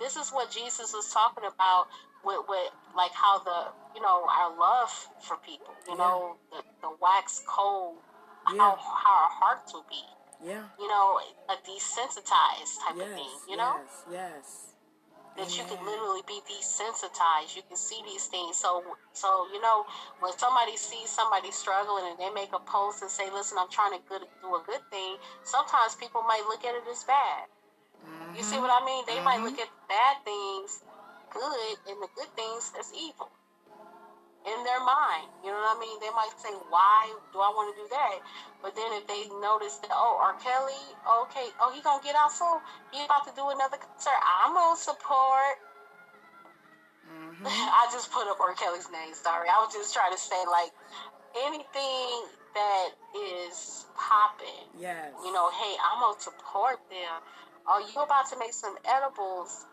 This is what Jesus was talking about with, with like how the you know our love for people, you Yeah. know, the, the wax cold, Yeah. how how our hearts will be, Yeah. you know, a desensitized type Yes. of thing, you know Yes. Yes. that you can literally be desensitized. You can see these things. So, so you know, when somebody sees somebody struggling and they make a post and say, "Listen, I'm trying to good, do a good thing," sometimes people might look at it as bad. You see mm-hmm. what I mean? They might look mm-hmm. at bad things good and the good things as evil in their mind. You know what I mean? They might say, "Why do I want to do that?" But then if they notice that, oh, R. Kelly, okay, oh, he gonna get out soon. He about to do another concert. I'm gonna support. Mhm. [LAUGHS] I just put up R. Kelly's name. Sorry, I was just trying to say like anything that is popping. Yes. You know, hey, I'm gonna support them. Oh, you about to make some edibles?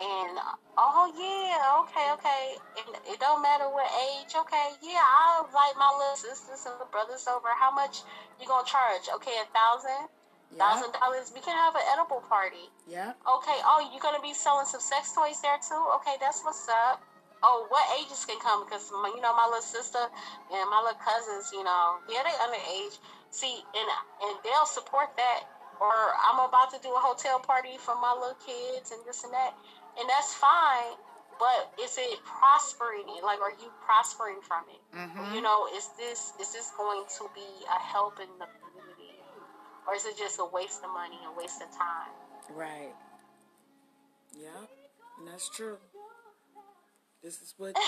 And oh yeah, okay, okay. And it don't matter what age. Okay, yeah, I'll invite my little sisters and the brothers over. How much you gonna charge? Okay, a thousand, Yeah. dollars. We can have an edible party. Yeah. Okay. Oh, you gonna be selling some sex toys there too? Okay, that's what's up. Oh, what ages can come? Because you know my little sister and my little cousins, you know, yeah, they underage. See, and and they'll support that. Or I'm about to do a hotel party for my little kids and this and that, and that's fine. but is it prospering? Like, are you prospering from it? Mm-hmm. You know, is this is this going to be a help in the community, or is it just a waste of money, a waste of time? Right. Yeah, and that's true. This is what. [LAUGHS]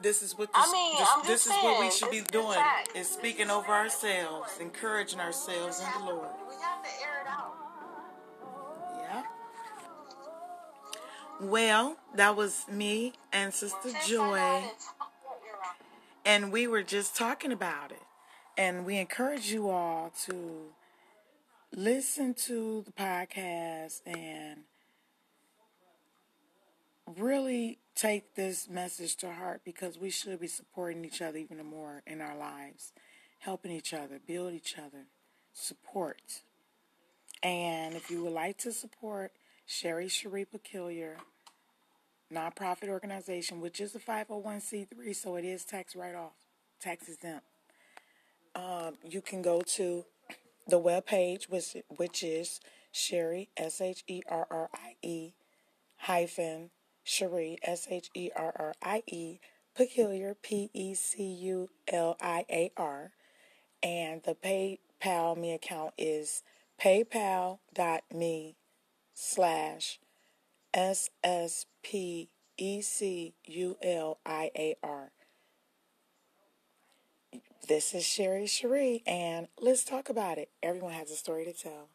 This is what this, I mean, this, I'm this just is what we should be it's- it's doing is speaking over ourselves, encouraging ourselves in the Lord. Well, that was me and Sister Joy, and we were just talking about it. And we encourage you all to listen to the podcast and really take this message to heart because we should be supporting each other even more in our lives, helping each other, build each other, support. And if you would like to support Sherrie Sherrie Peculiar nonprofit organization, which is a 501c3, so it is tax write off, tax exempt, um, you can go to the webpage, which, which is Sherrie, S H E R R I E, hyphen Sherrie, S H E R R I E, Peculiar, P E C U L I A R. And the PayPal me account is paypal.me slash S S P E C U L I A R. This is Sherrie Sherrie, and let's talk about it. Everyone has a story to tell.